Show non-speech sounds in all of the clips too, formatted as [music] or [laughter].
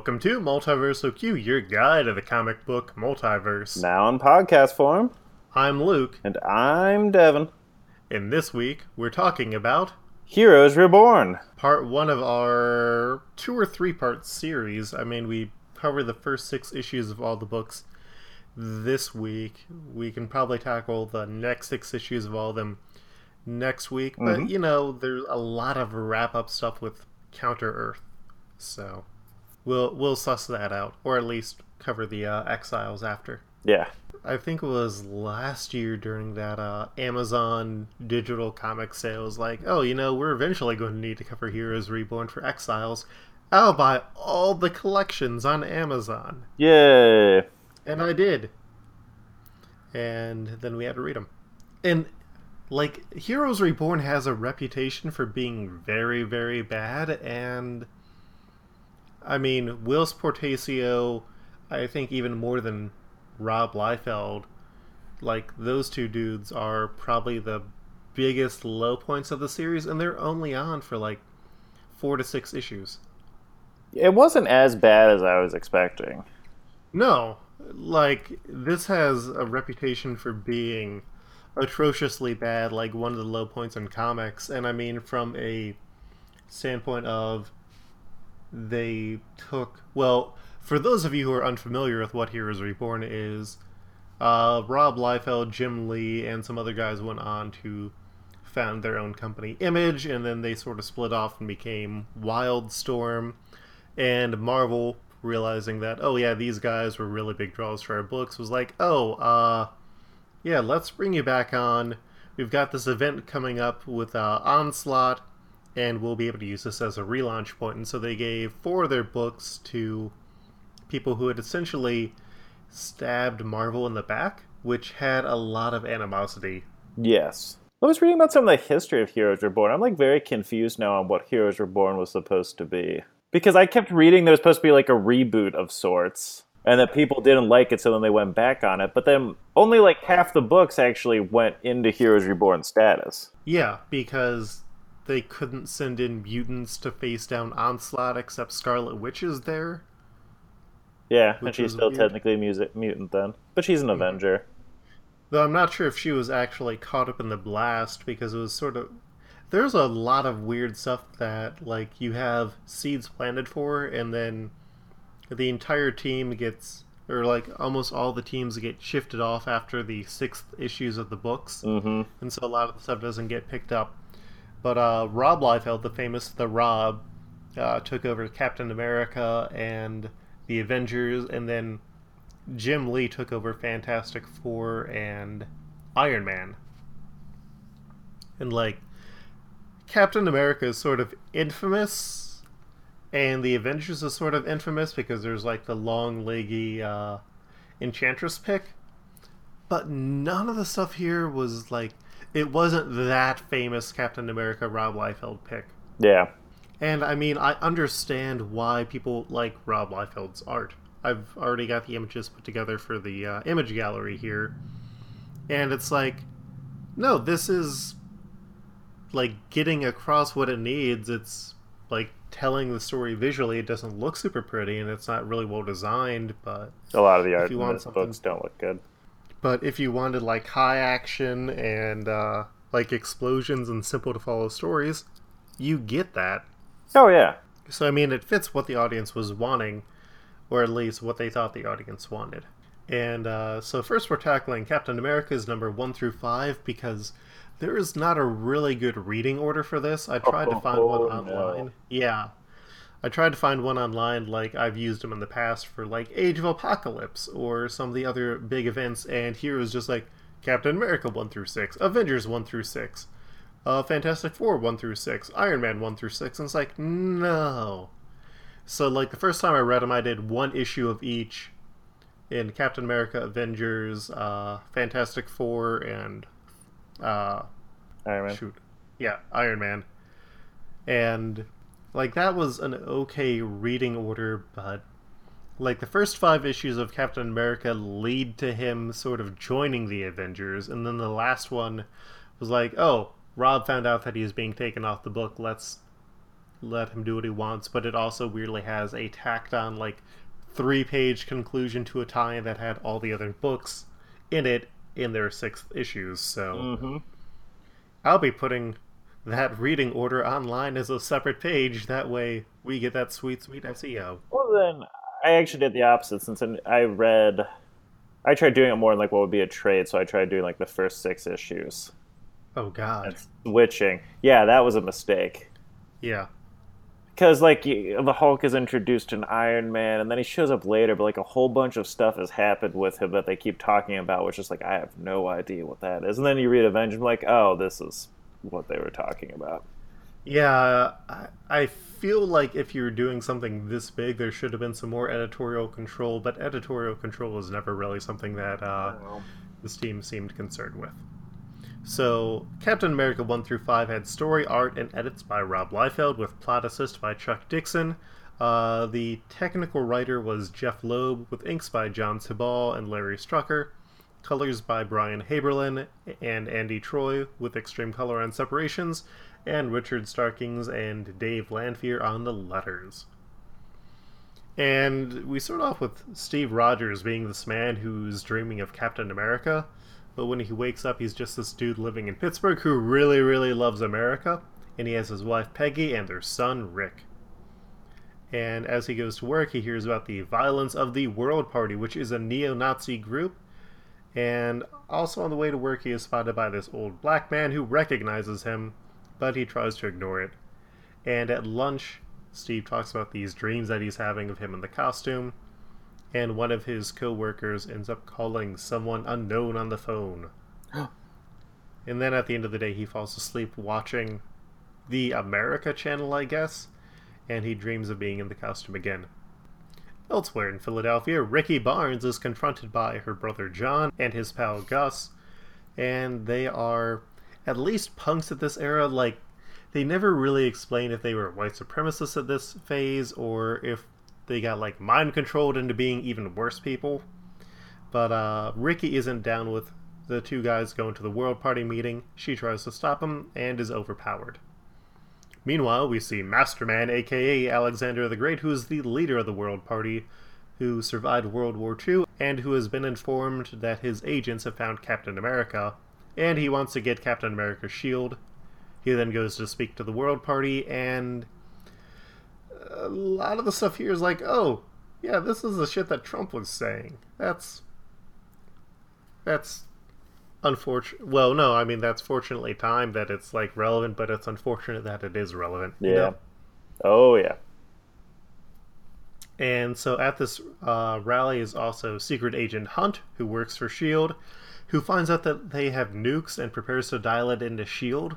Welcome to Multiversal Q, your guide to the comic book multiverse. Now in podcast form. I'm Luke, And I'm Devin. and this week we're talking about Heroes Reborn. part one of our two or three part series. I mean, we covered the first six issues of all the books this week. We can probably tackle the next six issues of all of them next week, but Mhm. you know, there's a lot of wrap up stuff with Counter Earth, so we'll we'll suss that out, or at least cover the uh, Exiles after. Yeah. I think it was last year during that uh, Amazon digital comic sales, like, oh, you know, we're eventually going to need to cover Heroes Reborn for Exiles. I'll buy all the collections on Amazon. Yay. And I did. And then we had to read them. And, like, Heroes Reborn has a reputation for being very, very bad, and. I mean, Whilce Portacio, I think even more than Rob Liefeld, like, those two dudes are probably the biggest low points of the series, and they're only on for, like, four to six issues. It wasn't as bad as I was expecting. No, like this has a reputation for being atrociously bad, like one of the low points in comics. And I mean, from a standpoint of they took well, for those of you who are unfamiliar with what Heroes Reborn is, uh, Rob Liefeld, Jim Lee, and some other guys went on to found their own company, Image, and then they sort of split off and became Wildstorm. And Marvel realizing that oh yeah these guys were really big draws for our books was like oh uh yeah let's bring you back on. We've got this event coming up with uh, onslaught and we'll be able to use this as a relaunch point. and so they gave four of their books to people who had essentially stabbed marvel in the back which had a lot of animosity Yes. I was reading about some of the history of Heroes Reborn. I'm like very confused now on what Heroes Reborn was supposed to be. Because I kept reading there was supposed to be like a reboot of sorts. And that people didn't like it, so then they went back on it. But then only like half the books actually went into Heroes Reborn status. yeah because they couldn't send in mutants to face down onslaught except scarlet witch is there Yeah, and she's still weird. technically a music mutant then. But she's an Avenger. Though I'm not sure if she was actually caught up in the blast because it was sort of there's a lot of weird stuff that like you have seeds planted for and then the entire team gets or like almost all the teams get shifted off after the sixth issues of the books Mm-hmm. and so a lot of the stuff doesn't get picked up. But uh, Rob Liefeld, the famous The Rob, uh, took over Captain America and the Avengers, and then Jim Lee took over Fantastic Four and Iron Man. And like, Captain America is sort of infamous, and the Avengers is sort of infamous because there's like the long leggy uh, Enchantress pick but none of the stuff here was like it wasn't that famous Captain America Rob Liefeld pick. Yeah. And I mean, I understand why people like Rob Liefeld's art. I've already got the images put together for the uh, image gallery here, and it's like, no, this is like getting across what it needs. It's like telling the story visually. It doesn't look super pretty, and it's not really well designed, but A lot of the art in want books don't look good. But if you wanted like high action and uh, like explosions and simple to follow stories, you get that. Oh yeah. So I mean, it fits what the audience was wanting, or at least what they thought the audience wanted. And uh, so first, we're tackling Captain America's number one through five because there is not a really good reading order for this. I tried to find one Oh, online. no. Yeah. I tried to find one online, like I've used them in the past for like Age of Apocalypse or some of the other big events, and here was just like Captain America 1 through 6, Avengers 1 through 6, uh, Fantastic Four 1 through 6, Iron Man 1 through 6, and it's like, no. So, like, the first time I read them, I did one issue of each in Captain America, Avengers, uh, Fantastic Four, and uh, Iron Man. shoot yeah iron man and like that was an okay reading order but like the first five issues of captain america lead to him sort of joining the avengers and then the last one was like oh rob found out that he was being taken off the book let's let him do what he wants, but it also weirdly has a tacked on like three page conclusion to a tie that had all the other books in it in their sixth issues. So Mm-hmm. I'll be putting that reading order online as a separate page. That way we get that sweet, sweet SEO. Well, then I actually did the opposite since I read. I tried doing it more in like what would be a trade, so I tried doing like the first six issues Oh God. and switching. Yeah, that was a mistake. Yeah. Because like the Hulk is introduced in Iron Man, and then he shows up later, but like a whole bunch of stuff has happened with him that they keep talking about, which is like I have no idea what that is. And then you read Avengers, like, oh, this is what they were talking about. Yeah, I, I feel like if you're doing something this big, there should have been some more editorial control, but editorial control is never really something that uh, this team seemed concerned with. So, Captain America 1 through 5 had story, art, and edits by Rob Liefeld, with plot assist by Chuck Dixon. Uh, the technical writer was Jeph Loeb, with inks by Jon Sibal and Larry Strucker. Colors by Brian Haberlin and Andy Troy, with extreme color on separations, and Richard Starkings and Dave Lanphear on the letters. And we start off with Steve Rogers being this man who's dreaming of Captain America, but when he wakes up, he's just this dude living in Pittsburgh who really, really loves America, and he has his wife Peggy and their son Rick. And as he goes to work, he hears about the violence of the World Party, which is a neo Nazi group. And also on the way to work, he is spotted by this old black man who recognizes him, but he tries to ignore it. And at lunch, Steve talks about these dreams that he's having of him in the costume, and one of his co-workers ends up calling someone unknown on the phone. [gasps] and then at the end of the day, he falls asleep watching the America channel, I guess, and he dreams of being in the costume again. Elsewhere in Philadelphia, Rikki Barnes is confronted by her brother John and his pal Gus, and they are at least punks at this era. Like, they never really explain if they were white supremacists at this phase or if they got like mind controlled into being even worse people. But uh, Rikki isn't down with the two guys going to the World Party meeting. She tries to stop him and is overpowered. Meanwhile, we see Masterman, aka Alexander the Great, who is the leader of the World Party, who survived World War II, and who has been informed that his agents have found Captain America, and he wants to get Captain America's shield. He then goes to speak to the World Party, and a lot of the stuff here is like, oh, yeah, this is the shit that Trump was saying. That's. That's unfortunate. Well, no, I mean, that's fortunately time that it's, like, relevant, but it's unfortunate that it is relevant. you Yeah. know? Oh yeah. And so at this uh, rally is also Secret Agent Hunt, who works for S.H.I.E.L.D., who finds out that they have nukes and prepares to dial it into S.H.I.E.L.D.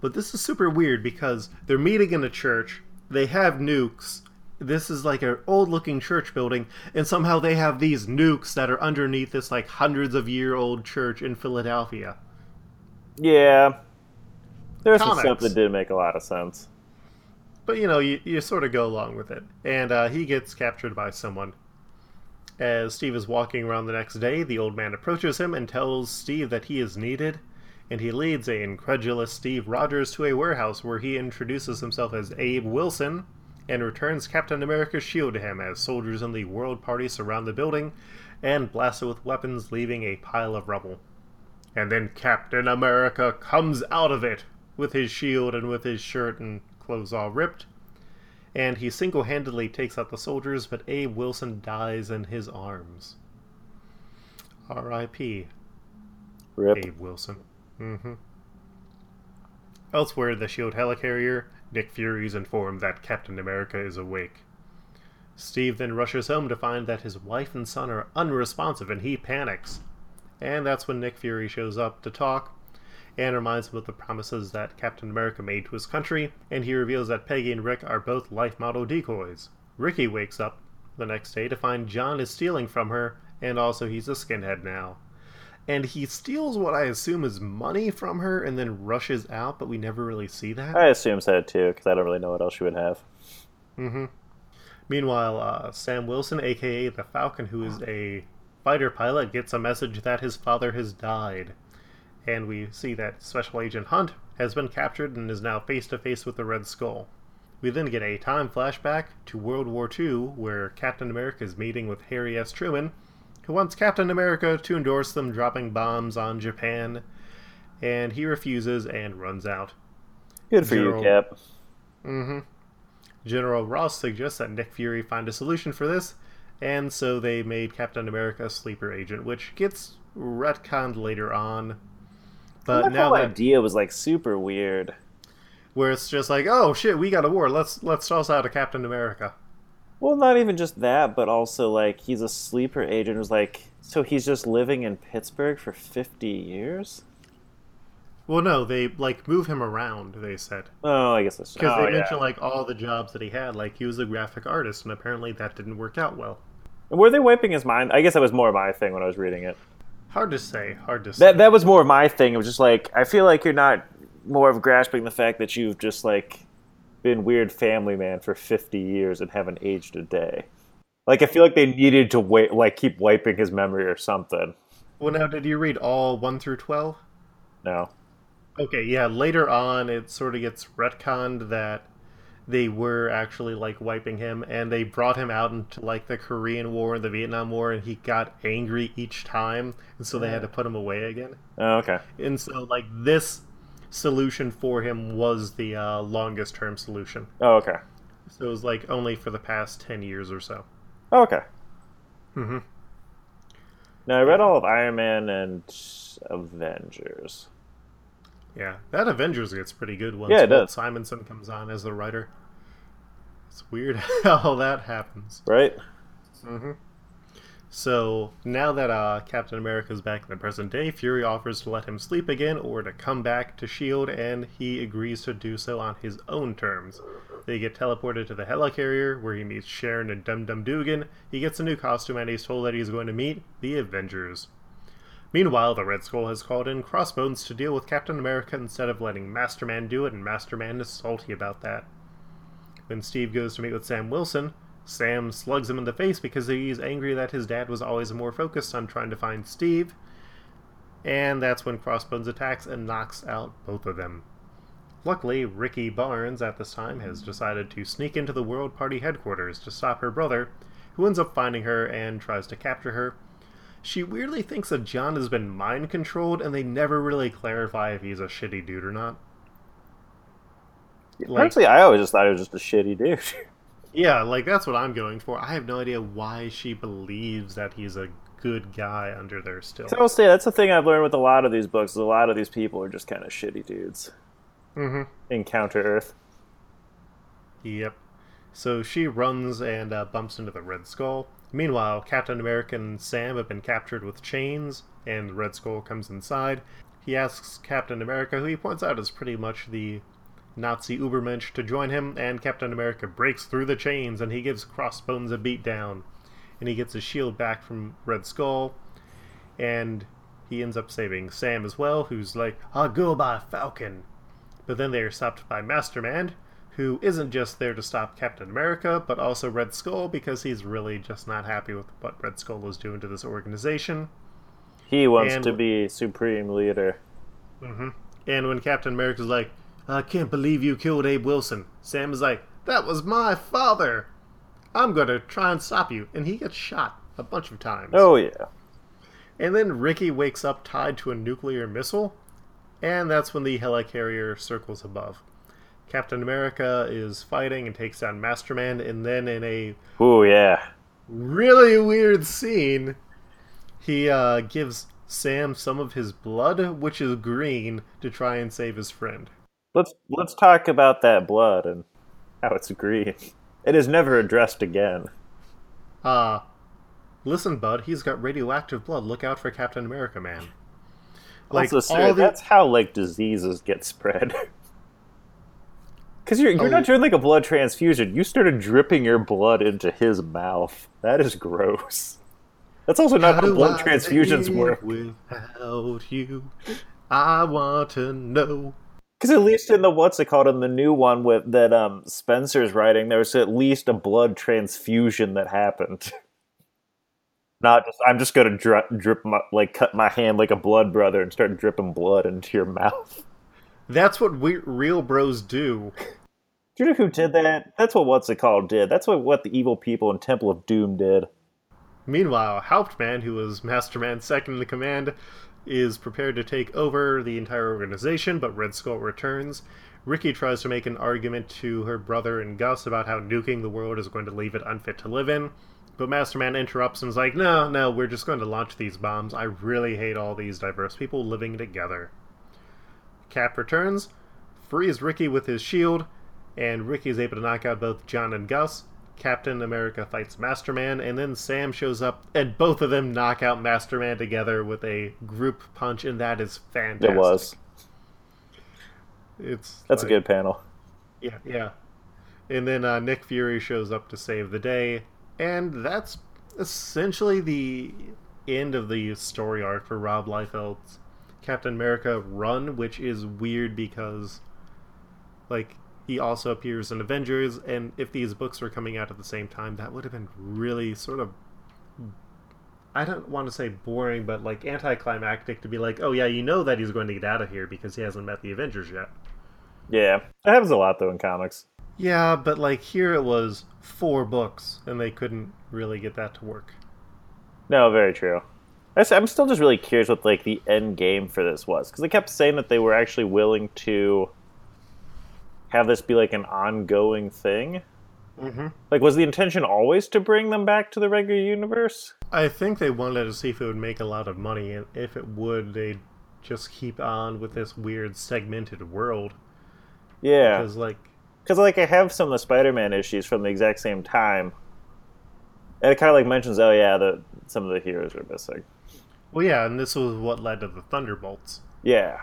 But this is super weird because they're meeting in a church, they have nukes. This is like an old looking church building, and somehow they have these nukes that are underneath this like hundreds of year old church in Philadelphia. Yeah. There's some stuff that did make a lot of sense. But you know, you, you sort of go along with it. And uh, he gets captured by someone. As Steve is walking around the next day, the old man approaches him and tells Steve that he is needed, and he leads a incredulous Steve Rogers to a warehouse where he introduces himself as Abe Wilson and returns Captain America's shield to him as soldiers in the World Party surround the building and blast it with weapons, leaving a pile of rubble. And then Captain America comes out of it with his shield and with his shirt and clothes all ripped. And he single handedly takes out the soldiers, but Abe Wilson dies in his arms. R.I.P. Rip. Abe Wilson. Mm-hmm. Elsewhere, the SHIELD helicarrier, Nick Fury is informed that Captain America is awake. Steve then rushes home to find that his wife and son are unresponsive and he panics. And that's when Nick Fury shows up to talk and reminds him of the promises that Captain America made to his country, and he reveals that Peggy and Rick are both life model decoys. Rikki wakes up the next day to find John is stealing from her, and also he's a skinhead now. And he steals what I assume is money from her and then rushes out, but we never really see that. I assume so too, because I don't really know what else she would have. Mm-hmm. Meanwhile, uh, Sam Wilson, aka the Falcon, who is a fighter pilot, gets a message that his father has died. And we see that Special Agent Hunt has been captured and is now face to face with the Red Skull. We then get a time flashback to World War II, where Captain America is meeting with Harry S. Truman, who wants Captain America to endorse them dropping bombs on Japan, and he refuses and runs out. Good for General- you, Cap. Mm-hmm. General Ross suggests that Nick Fury find a solution for this, and so they made Captain America a sleeper agent, which gets retconned later on. But now whole that idea was like super weird. where it's just like, oh shit, we got a war. Let's let's toss out a Captain America. Well, not even just that, but also like he's a sleeper agent. Was like so he's just living in Pittsburgh for fifty years. Well, no, they like move him around. They said Oh, I guess that's because oh, they yeah. mentioned like all the jobs that he had. Like he was a graphic artist, and apparently that didn't work out well. And were they wiping his mind? I guess that was more my thing when I was reading it. Hard to say. Hard to say. That that was more my thing. It was just like I feel like you're not more of grasping the fact that you've just like been weird family man for 50 years and haven't aged a day. Like I feel like they needed to wait, like keep wiping his memory or something. well, now did you read all one through twelve? No. Okay, yeah. Later on, it sort of gets retconned that they were actually like wiping him, and they brought him out into like the Korean War and the Vietnam War, and he got angry each time, and so they had to put him away again. Oh, okay. And so, like this solution for him was the uh, longest term solution. Oh, okay. So it was like only for the past ten years or so. Oh, okay. hmm Now I read all of Iron Man and Avengers. Yeah, that Avengers gets pretty good once Yeah, it does. Simonson comes on as the writer. It's weird [laughs] how that happens. Right? hmm So now that uh, Captain America is back in the present day, Fury offers to let him sleep again or to come back to Shield, and he agrees to do so on his own terms. They get teleported to the helicarrier, where he meets Sharon and Dum Dum Dugan. He gets a new costume, and he's told that he's going to meet the Avengers. Meanwhile, the Red Skull has called in Crossbones to deal with Captain America instead of letting Masterman do it, and Masterman is salty about that. When Steve goes to meet with Sam Wilson, Sam slugs him in the face because he's angry that his dad was always more focused on trying to find Steve. And that's when Crossbones attacks and knocks out both of them. Luckily, Rikki Barnes at this time has decided to sneak into the World Party headquarters to stop her brother, who ends up finding her and tries to capture her. She weirdly thinks that John has been mind controlled, and they never really clarify if he's a shitty dude or not. Like- Honestly, I always just thought he was just a shitty dude. [laughs] Yeah, like that's what I'm going for. I have no idea why she believes that he's a good guy under there still. so I'll say that's the thing I've learned with a lot of these books. Is a lot of these people are just kind of shitty dudes. hmm in Counter Earth. Yep. So she runs and uh, bumps into the Red Skull. Meanwhile, Captain America and Sam have been captured with chains, and the Red Skull comes inside. He asks Captain America, who he points out is pretty much the Nazi Ubermensch, to join him, and Captain America breaks through the chains and he gives Crossbones a beat down. And he gets his shield back from Red Skull, and he ends up saving Sam as well, who's like, I'll go by Falcon. But then they are stopped by Masterman, who isn't just there to stop Captain America, but also Red Skull because he's really just not happy with what Red Skull is doing to this organization. He wants And- to be supreme leader. hmm And when Captain America's like, I can't believe you killed Abe Wilson, Sam is like, That was my father! I'm gonna try and stop you. And he gets shot a bunch of times. Oh yeah. And then Rikki wakes up tied to a nuclear missile, and that's when the helicarrier circles above. Captain America is fighting and takes down Masterman, and then in a Oh yeah. really weird scene, he uh, gives Sam some of his blood, which is green, to try and save his friend. Let's let's talk about that blood and how it's green. It is never addressed again. Uh, listen, bud, he's got radioactive blood. Look out for Captain America, man. Like, also, sir, the- that's how like diseases get spread. [laughs] Because you're you're Oh. not doing like a blood transfusion. You started dripping your blood into his mouth. That is gross. That's also not how, blood I transfusions work. Without you, I want to know. Because at least in the what's it called in the new one with that um Spencer's writing, there was at least a blood transfusion that happened. [laughs] Not just I'm just gonna drip, drip my like cut my hand like a blood brother and start dripping blood into your [laughs] mouth. That's what we real bros do. Do you know who did that? That's what what's it called did. That's what what the evil people in Temple of Doom did. Meanwhile, Hauptmann, who was Masterman's second in command, is prepared to take over the entire organization, but Red Skull returns. Rikki tries to make an argument to her brother and Gus about how nuking the world is going to leave it unfit to live in. But Masterman interrupts and is like, no, no, we're just going to launch these bombs. I really hate all these diverse people living together. Cap returns, frees Rikki with his shield, and Rikki is able to knock out both John and Gus. Captain America fights Masterman, and then Sam shows up, and both of them knock out Masterman together with a group punch, and that is fantastic. It was. It's That's like- a good panel. Yeah, yeah. And then uh, Nick Fury shows up to save the day, and that's essentially the end of the story arc for Rob Liefeld's Captain America run, which is weird because, like, he also appears in Avengers, and if these books were coming out at the same time, that would have been really sort of. I don't want to say boring, but like anticlimactic to be like, oh yeah, you know that he's going to get out of here because he hasn't met the Avengers yet. Yeah, that happens a lot though in comics. Yeah, but like here it was four books, and they couldn't really get that to work. No, very true. I'm still just really curious what like the end game for this was because they kept saying that they were actually willing to have this be like an ongoing thing. Mm-hmm. Like, was the intention always to bring them back to the regular universe? I think they wanted to see if it would make a lot of money, and if it would, they'd just keep on with this weird segmented world. Yeah, Because like, because like I have some of the Spider-Man issues from the exact same time, and it kind of like mentions, oh yeah, the some of the heroes are missing. well, yeah, and this was what led to the Thunderbolts Yeah,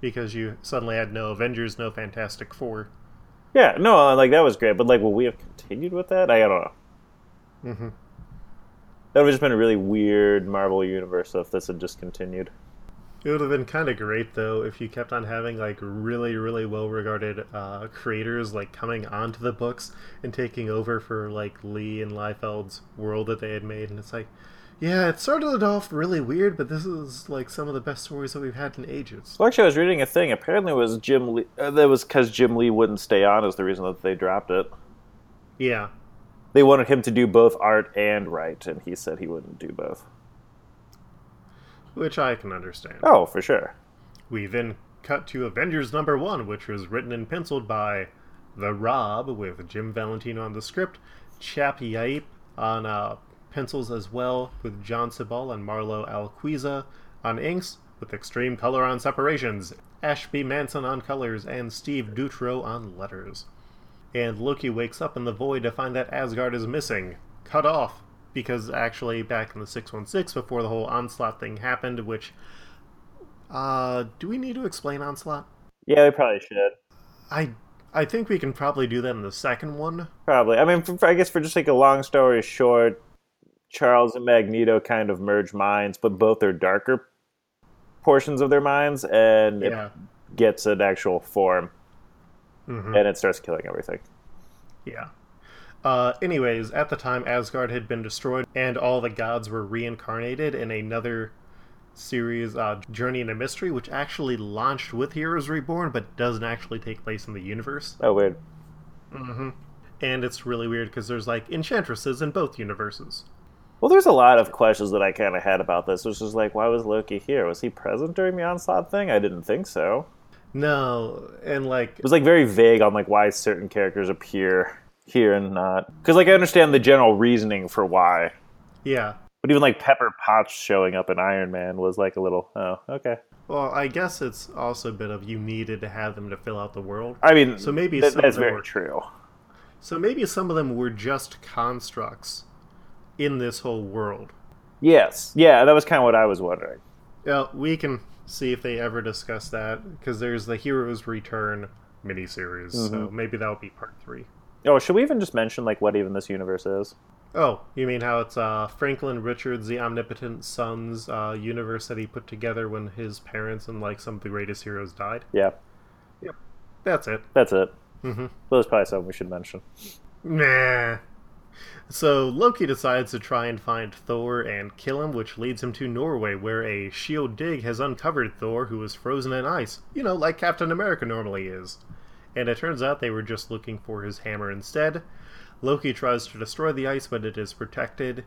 because you suddenly had no Avengers, no Fantastic Four. yeah, no, like that was great, but like, will we have continued with that? I don't know. Mm-hmm. That would have just been a really weird Marvel universe if this had just continued. It would have been kind of great though if you kept on having like really, really well-regarded uh, creators like coming onto the books and taking over for like Lee and Liefeld's world that they had made, and it's like, yeah, it started off really weird, but this is like some of the best stories that we've had in ages. Well, actually, I was reading a thing. Apparently, it was Jim Lee. Uh, that was because Jim Lee wouldn't stay on is the reason that they dropped it. Yeah, They wanted him to do both art and write, and he said he wouldn't do both. which I can understand. Oh, for sure. We then cut to Avengers number one, which was written and penciled by The Rob, with Jim Valentino on the script, Chap Yaip on uh, pencils as well, with Jon Sibal and Marlo Alquiza on inks, with Extreme Color on separations, Ashby Manson on colors, and Steve Dutro on letters. And Loki wakes up in the void to find that Asgard is missing, cut off, because actually back in the 616, before the whole Onslaught thing happened, which uh, do we need to explain Onslaught? Yeah, we probably should. I I think we can probably do that in the second one. Probably. I mean, for- I guess for just like a long story short, Charles and Magneto kind of merge minds, but both are darker portions of their minds, and Yeah. it gets an actual form, Mhm. and it starts killing everything. Yeah. Uh, anyways, at the time, Asgard had been destroyed, and all the gods were reincarnated in another series, uh, Journey into Mystery, which actually launched with Heroes Reborn, but doesn't actually take place in the universe. Oh, weird. Mm-hmm. And it's really weird because there's like enchantresses in both universes. Well, there's a lot of questions that I kind of had about this, which is like, why was Loki here? Was he present during the onslaught thing? I didn't think so. No, and like It was like very vague on like why certain characters appear here and not. Because like I understand the general reasoning for why, yeah. but even like Pepper Potts showing up in Iron Man was like a little, oh, okay. Well, I guess it's also a bit of you needed to have them to fill out the world. I mean, So maybe that- some that's of them very were- true. So maybe some of them were just constructs in this whole world. Yes, yeah, that was kind of what I was wondering. Yeah, we can see if they ever discuss that because there's the Heroes Return miniseries. So Mm-hmm. maybe that'll be part three. Oh, should we even just mention like what even this universe is? Oh, you mean how it's uh, Franklin Richards, the Omnipotent Son's uh, universe that he put together when his parents and like some of the greatest heroes died? Yeah, That's it. that's it. Mm-hmm. Well, that's probably something we should mention. Nah. So Loki decides to try and find Thor and kill him, which leads him to Norway, where a shield dig has uncovered Thor, who is frozen in ice. You know, like Captain America normally is. and it turns out they were just looking for his hammer instead. Loki tries to destroy the ice, but it is protected.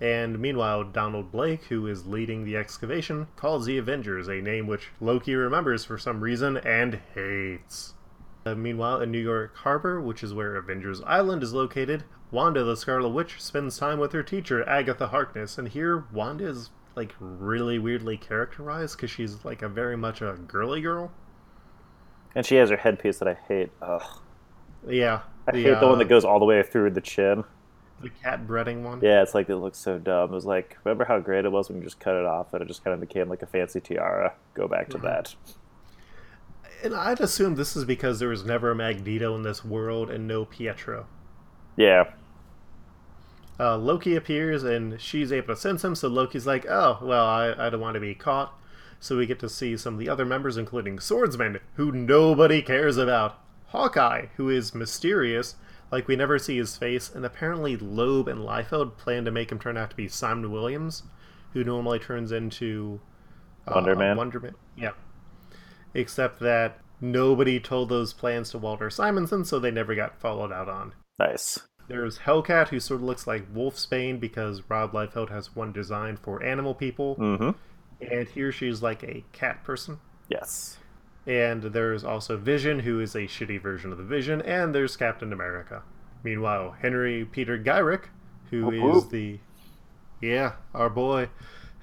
And meanwhile, Donald Blake, who is leading the excavation, calls the Avengers, a name which Loki remembers for some reason and hates. Uh, meanwhile, in New York Harbor, which is where Avengers Island is located, Wanda the Scarlet Witch spends time with her teacher, Agatha Harkness, and here Wanda is like really weirdly characterized because she's like a very much a girly girl. And she has her headpiece that I hate. Ugh. Yeah, I hate the one that uh, goes all the way through the chin. the cat breading one. Yeah, it's like it looks so dumb. It was like, remember how great it was when you just cut it off and it just kind of became like a fancy tiara? Go back to that. And I'd assume this is because there was never a Magneto in this world and no Pietro. Yeah. Uh, Loki appears and she's able to sense him, so Loki's like, oh, well, I, I don't want to be caught. So we get to see some of the other members, including Swordsman, who nobody cares about. Hawkeye, who is mysterious, like we never see his face, and apparently Loeb and Liefeld plan to make him turn out to be Simon Williams, who normally turns into uh, Wonder Man? Wonder Man, yeah. Except that nobody told those plans to Walter Simonson, so they never got followed out on. Nice. There's Hellcat, who sort of looks like Wolfsbane because Rob Liefeld has one design for animal people, Mm-hmm. and here she's like a cat person. Yes. And there's also Vision, who is a shitty version of the Vision, and there's Captain America. Meanwhile, Henry Peter Gyrich, who is the yeah, our boy,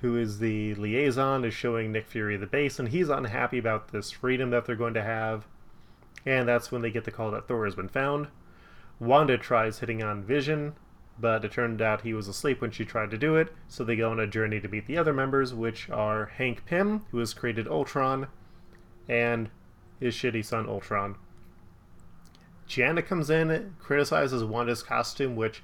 who is the liaison, is showing Nick Fury the base, and he's unhappy about this freedom that they're going to have. And that's when they get the call that Thor has been found. Wanda tries hitting on Vision, but it turned out he was asleep when she tried to do it, so they go on a journey to meet the other members, which are Hank Pym, who has created Ultron, and his shitty son Ultron. Janet comes in, criticizes Wanda's costume, which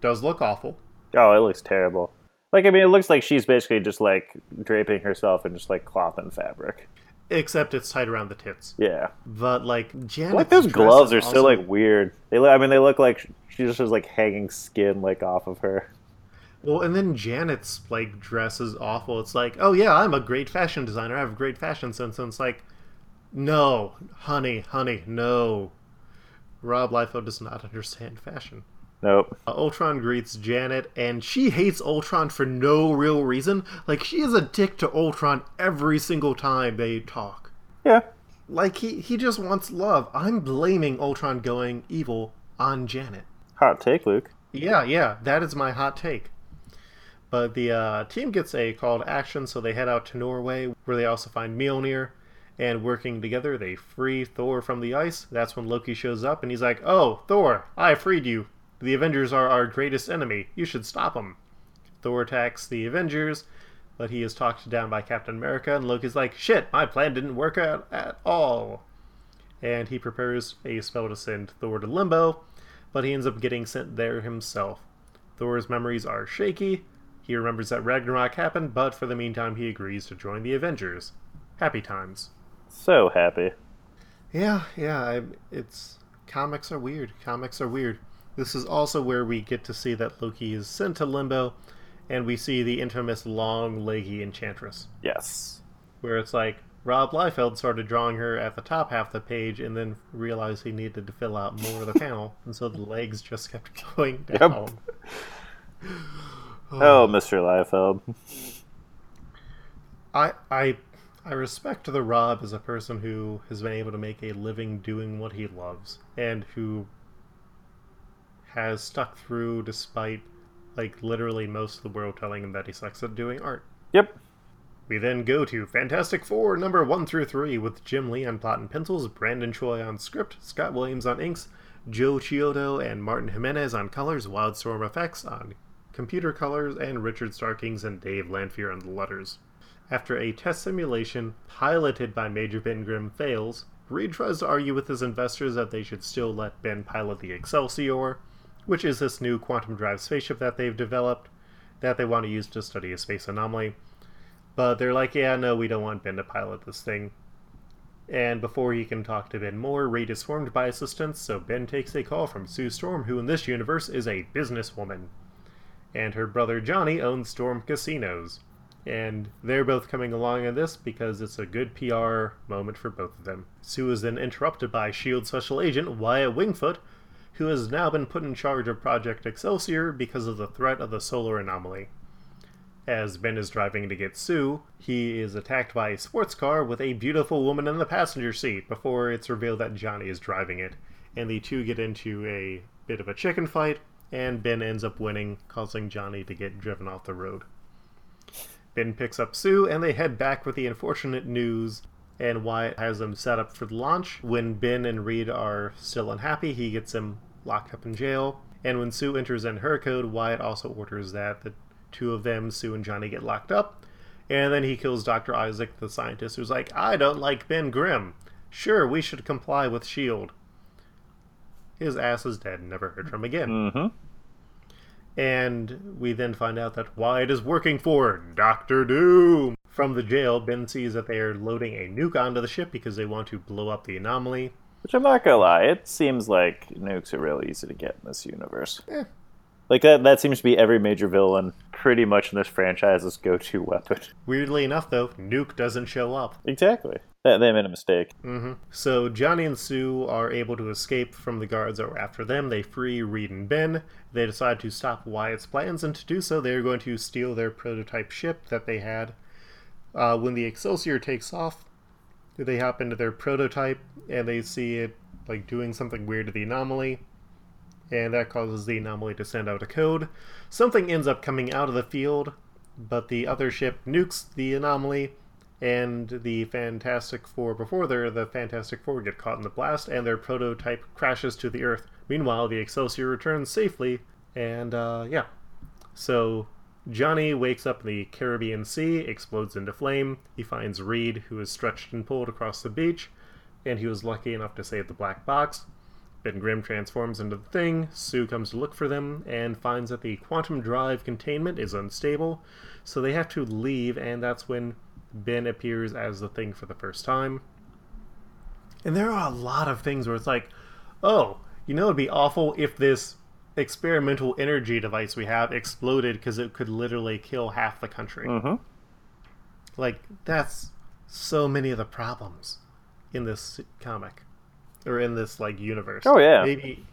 does look awful. Oh, it looks terrible. Like, I mean, it looks like she's basically just like draping herself in just like cloth and fabric. Except it's tied around the tits. Yeah. But like Janet, Like those gloves are so like weird. They look. I mean, they look like she just has like hanging skin like off of her. well, and then Janet's like dress is awful. It's like, oh yeah, I'm a great fashion designer. I have great fashion sense. And it's like, no, honey, honey, no. Rob Liefeld does not understand fashion. Nope. Uh, Ultron greets Janet, and she hates Ultron for no real reason. Like she is a dick to Ultron every single time they talk. Yeah. Like he he just wants love. I'm blaming Ultron going evil on Janet. Hot take, Luke. Yeah, yeah, that is my hot take. But the uh, team gets a call to action, so they head out to Norway, where they also find Mjolnir. And working together, they free Thor from the ice. That's when Loki shows up, and he's like, "Oh, Thor, I freed you. The Avengers are our greatest enemy. You should stop them." Thor attacks the Avengers, but he is talked down by Captain America, and Loki's like, "Shit, my plan didn't work out at all." And he prepares a spell to send Thor to Limbo, but he ends up getting sent there himself. Thor's memories are shaky. He remembers that Ragnarok happened, but for the meantime, he agrees to join the Avengers. Happy times. So happy. Yeah, yeah, I, it's comics are weird. Comics are weird. This is also where we get to see that Loki is sent to Limbo, and we see the infamous long, leggy Enchantress, Yes. where it's like Rob Liefeld started drawing her at the top half of the page, and then realized he needed to fill out more of the panel, and so the legs just kept [laughs] going down. [laughs] Oh, Mr. Liefeld. I I I respect the Rob as a person who has been able to make a living doing what he loves and who has stuck through despite like literally most of the world telling him that he sucks at doing art. Yep. We then go to Fantastic Four number one through three with Jim Lee on plot and pencils, Brandon Choi on script, Scott Williams on inks, Joe Chiodo and Martin Jimenez on colors, Wildstorm effects on computer colors, and Richard Starkings and Dave Lanphear on the letters. After a test simulation piloted by Major Ben Grimm fails, Reed tries to argue with his investors that they should still let Ben pilot the Excelsior, which is this new quantum drive spaceship that they've developed that they want to use to study a space anomaly. But they're like, yeah, no, we don't want Ben to pilot this thing. And before he can talk to Ben more, Reed is formed by assistance, so Ben takes a call from Sue Storm, who in this universe is a businesswoman. And her brother Johnny owns Storm Casinos. And they're both coming along in this because it's a good PR moment for both of them. Sue is then interrupted by S.H.I.E.L.D. Special Agent Wyatt Wingfoot, who has now been put in charge of Project Excelsior because of the threat of the solar anomaly. As Ben is driving to get Sue, he is attacked by a sports car with a beautiful woman in the passenger seat before it's revealed that Johnny is driving it. And the two get into a bit of a chicken fight, and Ben ends up winning, causing Johnny to get driven off the road. Ben picks up Sue, and they head back with the unfortunate news. And Wyatt has them set up for the launch. When Ben and Reed are still unhappy, he gets them locked up in jail. And when Sue enters in her code, Wyatt also orders that the two of them, Sue and Johnny, get locked up. And then he kills Dr. Isaac, the scientist, who's like, I don't like Ben Grimm. Sure, we should comply with S.H.I.E.L.D. His ass is dead, never heard from again. Mm-hmm. And we then find out that Wyatt is working for Doctor Doom. From the jail, Ben sees that they are loading a nuke onto the ship because they want to blow up the anomaly. Which I'm not gonna lie, it seems like nukes are really easy to get in this universe. Eh. Like that that seems to be every major villain pretty much in this franchise's go to weapon. [laughs] Weirdly enough, though, Nuke doesn't show up. Exactly. They, they made a mistake. hmm So Johnny and Sue are able to escape from the guards that were after them. They free Reed and Ben. They decide to stop Wyatt's plans, and to do so, they are going to steal their prototype ship that they had. Uh, when the Excelsior takes off, they hop into their prototype and they see it like doing something weird to the anomaly, and that causes the anomaly to send out a code. Something ends up coming out of the field, but the other ship nukes the anomaly, and the Fantastic Four before there, the Fantastic Four get caught in the blast, and their prototype crashes to the Earth. Meanwhile, the Excelsior returns safely, and uh, yeah. So Johnny wakes up in the Caribbean Sea, explodes into flame. He finds Reed, who is stretched and pulled across the beach, and he was lucky enough to save the black box. Ben Grimm transforms into the thing. Sue comes to look for them and finds that the quantum drive containment is unstable, so they have to leave, and that's when Ben appears as the thing for the first time. And there are a lot of things where it's like, oh, you know, it'd be awful if this experimental energy device we have exploded because it could literally kill half the country. Mm-hmm. Like, that's so many of the problems in this comic. Or in this, like, universe. Oh, yeah. Maybe,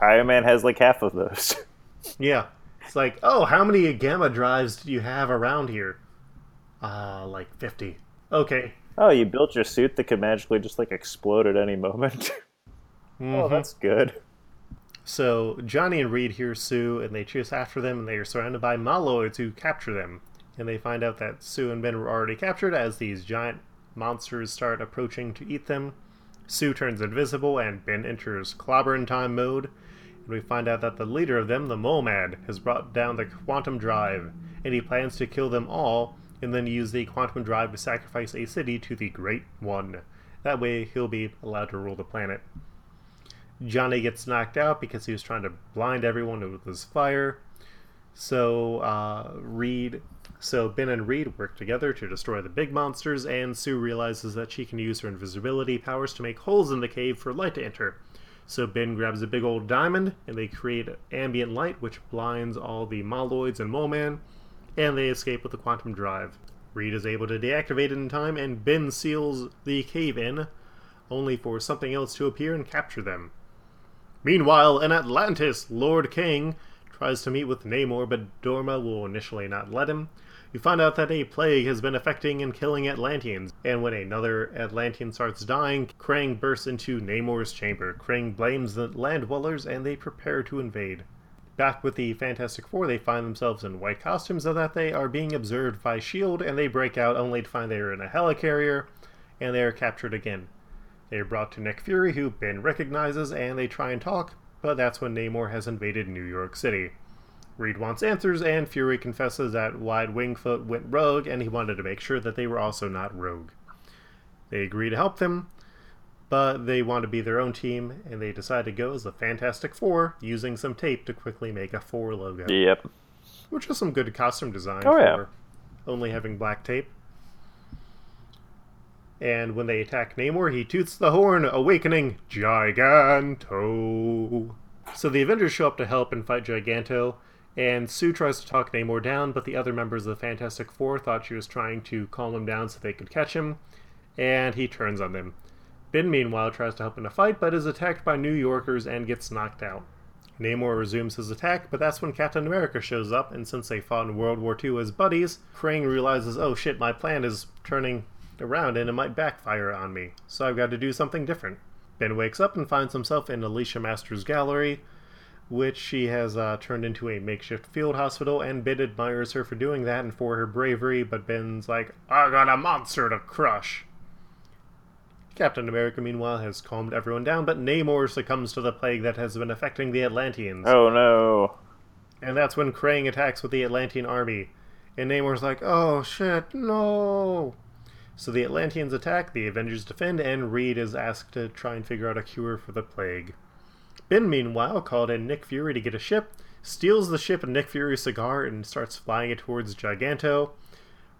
Iron Man has like half of those. [laughs] yeah. It's like, oh, how many gamma drives do you have around here? Uh, like 50. Okay. oh, you built your suit that could magically just like explode at any moment. [laughs] oh, Mhm. that's good. So Johnny and Reed hear Sue, and they chase after them, and they are surrounded by Moloids who capture them. And they find out that Sue and Ben were already captured as these giant monsters start approaching to eat them. Sue turns invisible, and Ben enters clobbering time mode. And we find out that the leader of them, the Mole Man, has brought down the quantum drive, and he plans to kill them all, and then use the quantum drive to sacrifice a city to the Great One. That way, he'll be allowed to rule the planet. Johnny gets knocked out because he was trying to blind everyone with his fire. So uh, Reed, so Ben and Reed work together to destroy the big monsters, and Sue realizes that she can use her invisibility powers to make holes in the cave for light to enter. So Ben grabs a big old diamond, and they create ambient light, which blinds all the Moloids and Mole Man, and they escape with the quantum drive. Reed is able to deactivate it in time, and Ben seals the cave in, only for something else to appear and capture them. Meanwhile, in Atlantis, Lord Krang tries to meet with Namor, but Dorma will initially not let him. You find out that a plague has been affecting and killing Atlanteans, and when another Atlantean starts dying, Krang bursts into Namor's chamber. Krang blames the land dwellers, and they prepare to invade. Back with the Fantastic Four, they find themselves in white costumes, and that they are being observed by S.H.I.E.L.D., and they break out only to find they are in a helicarrier, and they are captured again. They are brought to Nick Fury, who Ben recognizes, and they try and talk, but that's when Namor has invaded New York City. Reed wants answers, and Fury confesses that Wyatt Wingfoot went rogue, and he wanted to make sure that they were also not rogue. They agree to help them, but they want to be their own team, and they decide to go as the Fantastic Four, using some tape to quickly make a four logo, Yep. which is some good costume design Oh, for yeah. only having black tape. And when they attack Namor, he toots the horn, awakening Giganto. So the Avengers show up to help and fight Giganto, And Sue tries to talk Namor down, but the other members of the Fantastic Four thought she was trying to calm him down so they could catch him, and he turns on them. Ben, meanwhile, tries to help in a fight, but is attacked by New Yorkers and gets knocked out. Namor resumes his attack, but that's when Captain America shows up, and since they fought in World War II as buddies, Krang realizes, oh shit, my plan is turning around and it might backfire on me, so I've got to do something different. Ben wakes up and finds himself in Alicia Masters' gallery, which she has uh, turned into a makeshift field hospital, and Ben admires her for doing that and for her bravery, but Ben's like, I got a monster to crush. Captain America, meanwhile, has calmed everyone down, but Namor succumbs to the plague that has been affecting the Atlanteans. Oh no. And that's when Krang attacks with the Atlantean army. And Namor's like, oh shit, no! So the Atlanteans attack, the Avengers defend, and Reed is asked to try and figure out a cure for the plague. Ben, meanwhile, called in Nick Fury to get a ship, steals the ship and Nick Fury's cigar, and starts flying it towards Giganto.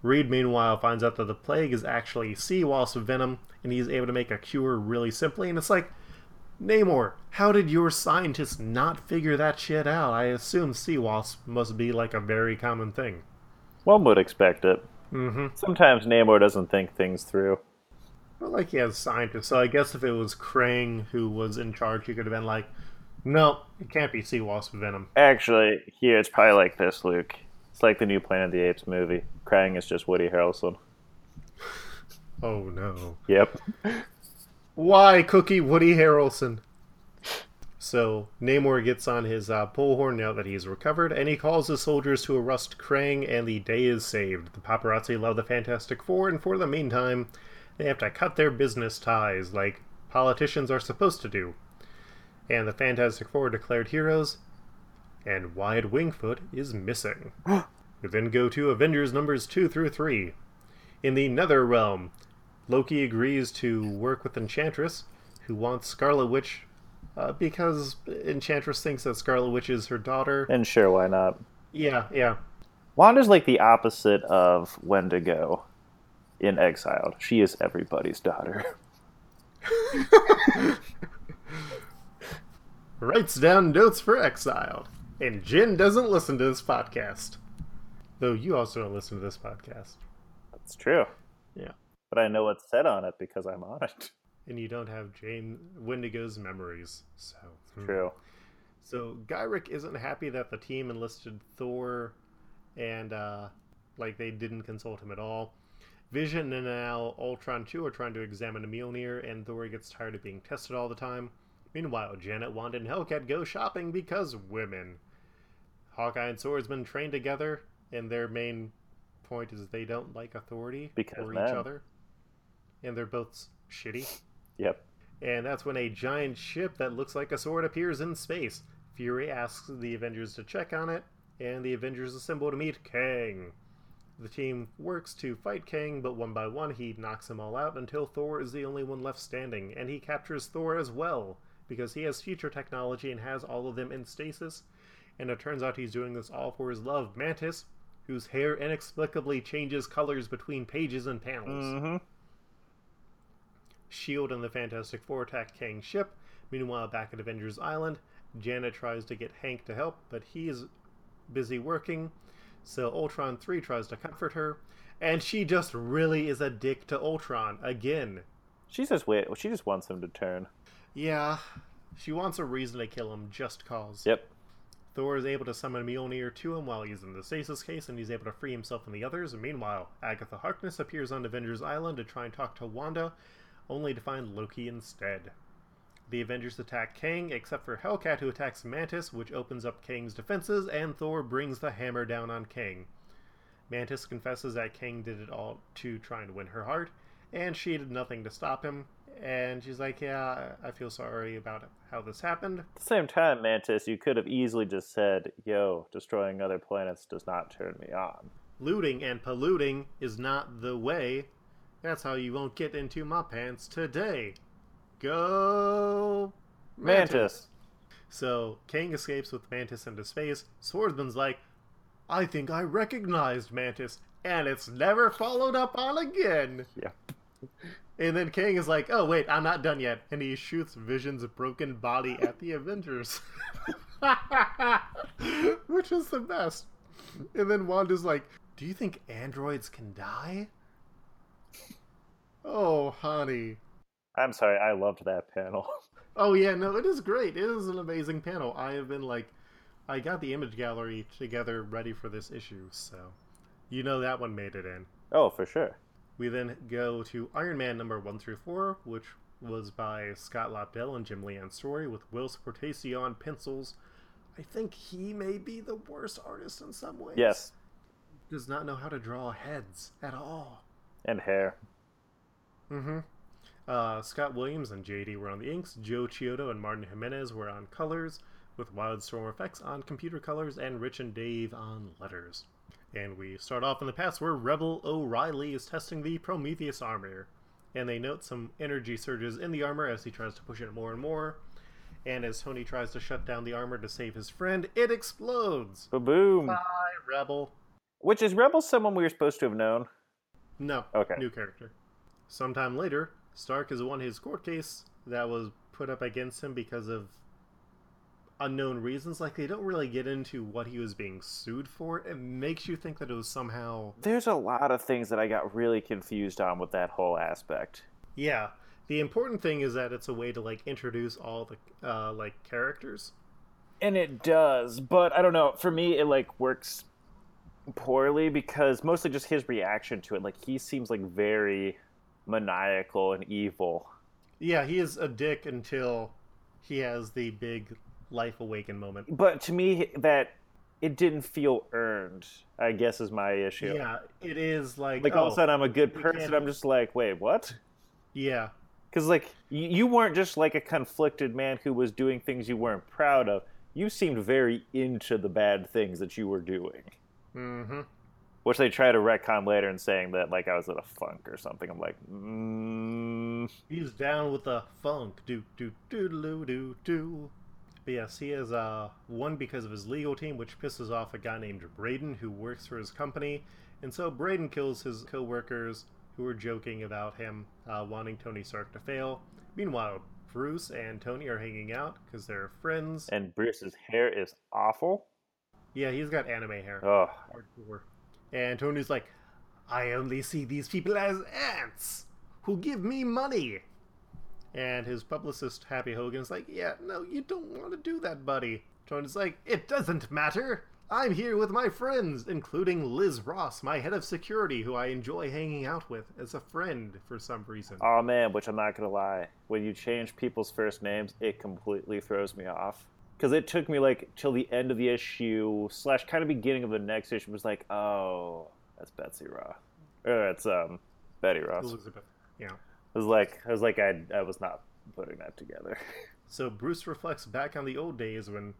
Reed, meanwhile, finds out that the plague is actually sea wasp venom, and he's able to make a cure really simply. And it's like, Namor, how did your scientists not figure that shit out? I assume sea wasp must be like a very common thing. One would expect it. Mm-hmm. Sometimes Namor doesn't think things through. But like he has scientists, so I guess if it was Krang who was in charge, he could have been like, "No, it can't be sea wasp venom." Actually, here it's probably like this, Luke. It's like the new Planet of the Apes movie. Krang is just Woody Harrelson. [laughs] Oh no! Yep. Why Cookie Woody Harrelson? So Namor gets on his uh, bullhorn now that he's recovered, and he calls his soldiers to arrest Krang, and the day is saved. The paparazzi love the Fantastic Four, and for the meantime, they have to cut their business ties like politicians are supposed to do. And the Fantastic Four are declared heroes, and Wyatt Wingfoot is missing. [gasps] we then go to Avengers numbers 2 through 3. In the Nether Realm, Loki agrees to work with Enchantress, who wants Scarlet Witch uh, because Enchantress thinks that Scarlet Witch is her daughter. And sure, why not? Yeah, yeah. Wanda's like the opposite of Wendigo in Exiled. She is everybody's daughter. [laughs] [laughs] Writes down notes for Exiled. And Jen doesn't listen to this podcast. Though you also don't listen to this podcast. That's true. Yeah. But I know what's said on it because I'm on it. And you don't have Jane Wendigo's memories. So hmm. True. So Gyrich isn't happy that the team enlisted Thor and uh like they didn't consult him at all. Vision and now Ultron 2 are trying to examine Mjolnir, and Thor gets tired of being tested all the time. Meanwhile, Janet, Wanda, and Hellcat go shopping because women. Hawkeye and Swordsman train together, and their main point is they don't like authority Because or men. each other. And they're both shitty. Yep. And that's when a giant ship that looks like a sword appears in space. Fury asks the Avengers to check on it, and the Avengers assemble to meet Kang. The team works to fight Kang, but one by one he knocks them all out until Thor is the only one left standing, and he captures Thor as well, because he has future technology and has all of them in stasis. And it turns out he's doing this all for his love, Mantis, whose hair inexplicably changes colors between pages and panels. Mm-hmm. Shield and the Fantastic Four attack Kang's ship. Meanwhile, back at Avengers Island, Janet tries to get Hank to help, but he is busy working. So Ultron 3 tries to comfort her, and she just really is a dick to Ultron again. She just wait. She just wants him to turn. Yeah, she wants a reason to kill him just cause. Yep. Thor is able to summon Mjolnir to him while he's in the stasis case, and he's able to free himself and the others. Meanwhile, Agatha Harkness appears on Avengers Island to try and talk to Wanda, only to find Loki instead. The Avengers attack Kang, except for Hellcat, who attacks Mantis, which opens up Kang's defenses, and Thor brings the hammer down on Kang. Mantis confesses that Kang did it all to try and win her heart, and she did nothing to stop him. And she's like, Yeah, I feel sorry about how this happened. At the same time, Mantis, you could have easily just said, "Yo, destroying other planets does not turn me on." looting and polluting is not the way. That's how you won't get into my pants today. Go Mantis. So Kang escapes with Mantis into space. Swordsman's like, I think I recognized Mantis, and it's never followed up on again. Yeah. And then Kang is like, oh wait, I'm not done yet. And he shoots Vision's broken body at the Avengers. [laughs] Which is the best. And then Wanda's like, Do you think androids can die? Oh, honey. I'm sorry, I loved that panel. [laughs] Oh, yeah, no, it is great. It is an amazing panel. I have been like, I got the image gallery together ready for this issue, so you know that one made it in. Oh, for sure. We then go to Iron Man number 1 through 4, which was by Scott Lobdell and Jim Leanne story with Whilce Portacio pencils. I think he may be the worst artist in some ways. Yes, Does not know how to draw heads at all. and hair. Mm-hmm. Uh, Scott Williams and JD were on the inks. Joe Chiodo and Martin Jimenez were on colors, with Wildstorm Effects on computer colors and Rich and Dave on letters. And we start off in the past where Rebel O'Reilly is testing the Prometheus armor. And they note some energy surges in the armor as he tries to push it more and more. And as Tony tries to shut down the armor to save his friend, it explodes! Ba boom. Bye, Rebel. Which is Rebel someone we were supposed to have known? No. Okay. New character. Sometime later, Stark has won his court case that was put up against him because of unknown reasons. Like, they don't really get into what he was being sued for. It makes you think that it was somehow. There's a lot of things that I got really confused on with that whole aspect. Yeah. The important thing is that it's a way to, like, introduce all the, uh, like, characters. And it does, but I don't know. For me, it like works poorly because mostly just his reaction to it. Like he seems like very maniacal and evil. Yeah, he is a dick until he has the big life awaken moment. But to me, that it didn't feel earned. I guess is my issue. Yeah, it is like. Like all of oh, a sudden, I'm a good person. I'm just like, wait, what? Yeah. Because like you, weren't just like a conflicted man who was doing things you weren't proud of. You seemed very into the bad things that you were doing. Mm hmm. Which they try to retcon later and saying that like I was in a funk or something. I'm like, mm, He's down with the funk. Do do do do do do. But yes, he has uh, won because of his legal team, which pisses off a guy named Braden who works for his company. And so Braden kills his co-workers who were joking about him uh, wanting Tony Stark to fail. Meanwhile, Bruce and Tony are hanging out because they're friends. and Bruce's hair is awful. Yeah, he's got anime hair. Oh, Hardcore. And Tony's like, I only see these people as ants who give me money. And his publicist, Happy Hogan's like, Yeah, no, you don't want to do that, buddy. Tony's like, It doesn't matter. I'm here with my friends, including Liz Ross, my head of security, who I enjoy hanging out with as a friend for some reason. oh man, which I'm not gonna lie. When you change people's first names, it completely throws me off. Because it took me like till the end of the issue slash kind of beginning of the next issue was like, oh, that's Betsy Ross. Or it's um Betty Ross. It Elizabeth. Yeah. was like I was like I I was not putting that together. [laughs] So Bruce reflects back on the old days when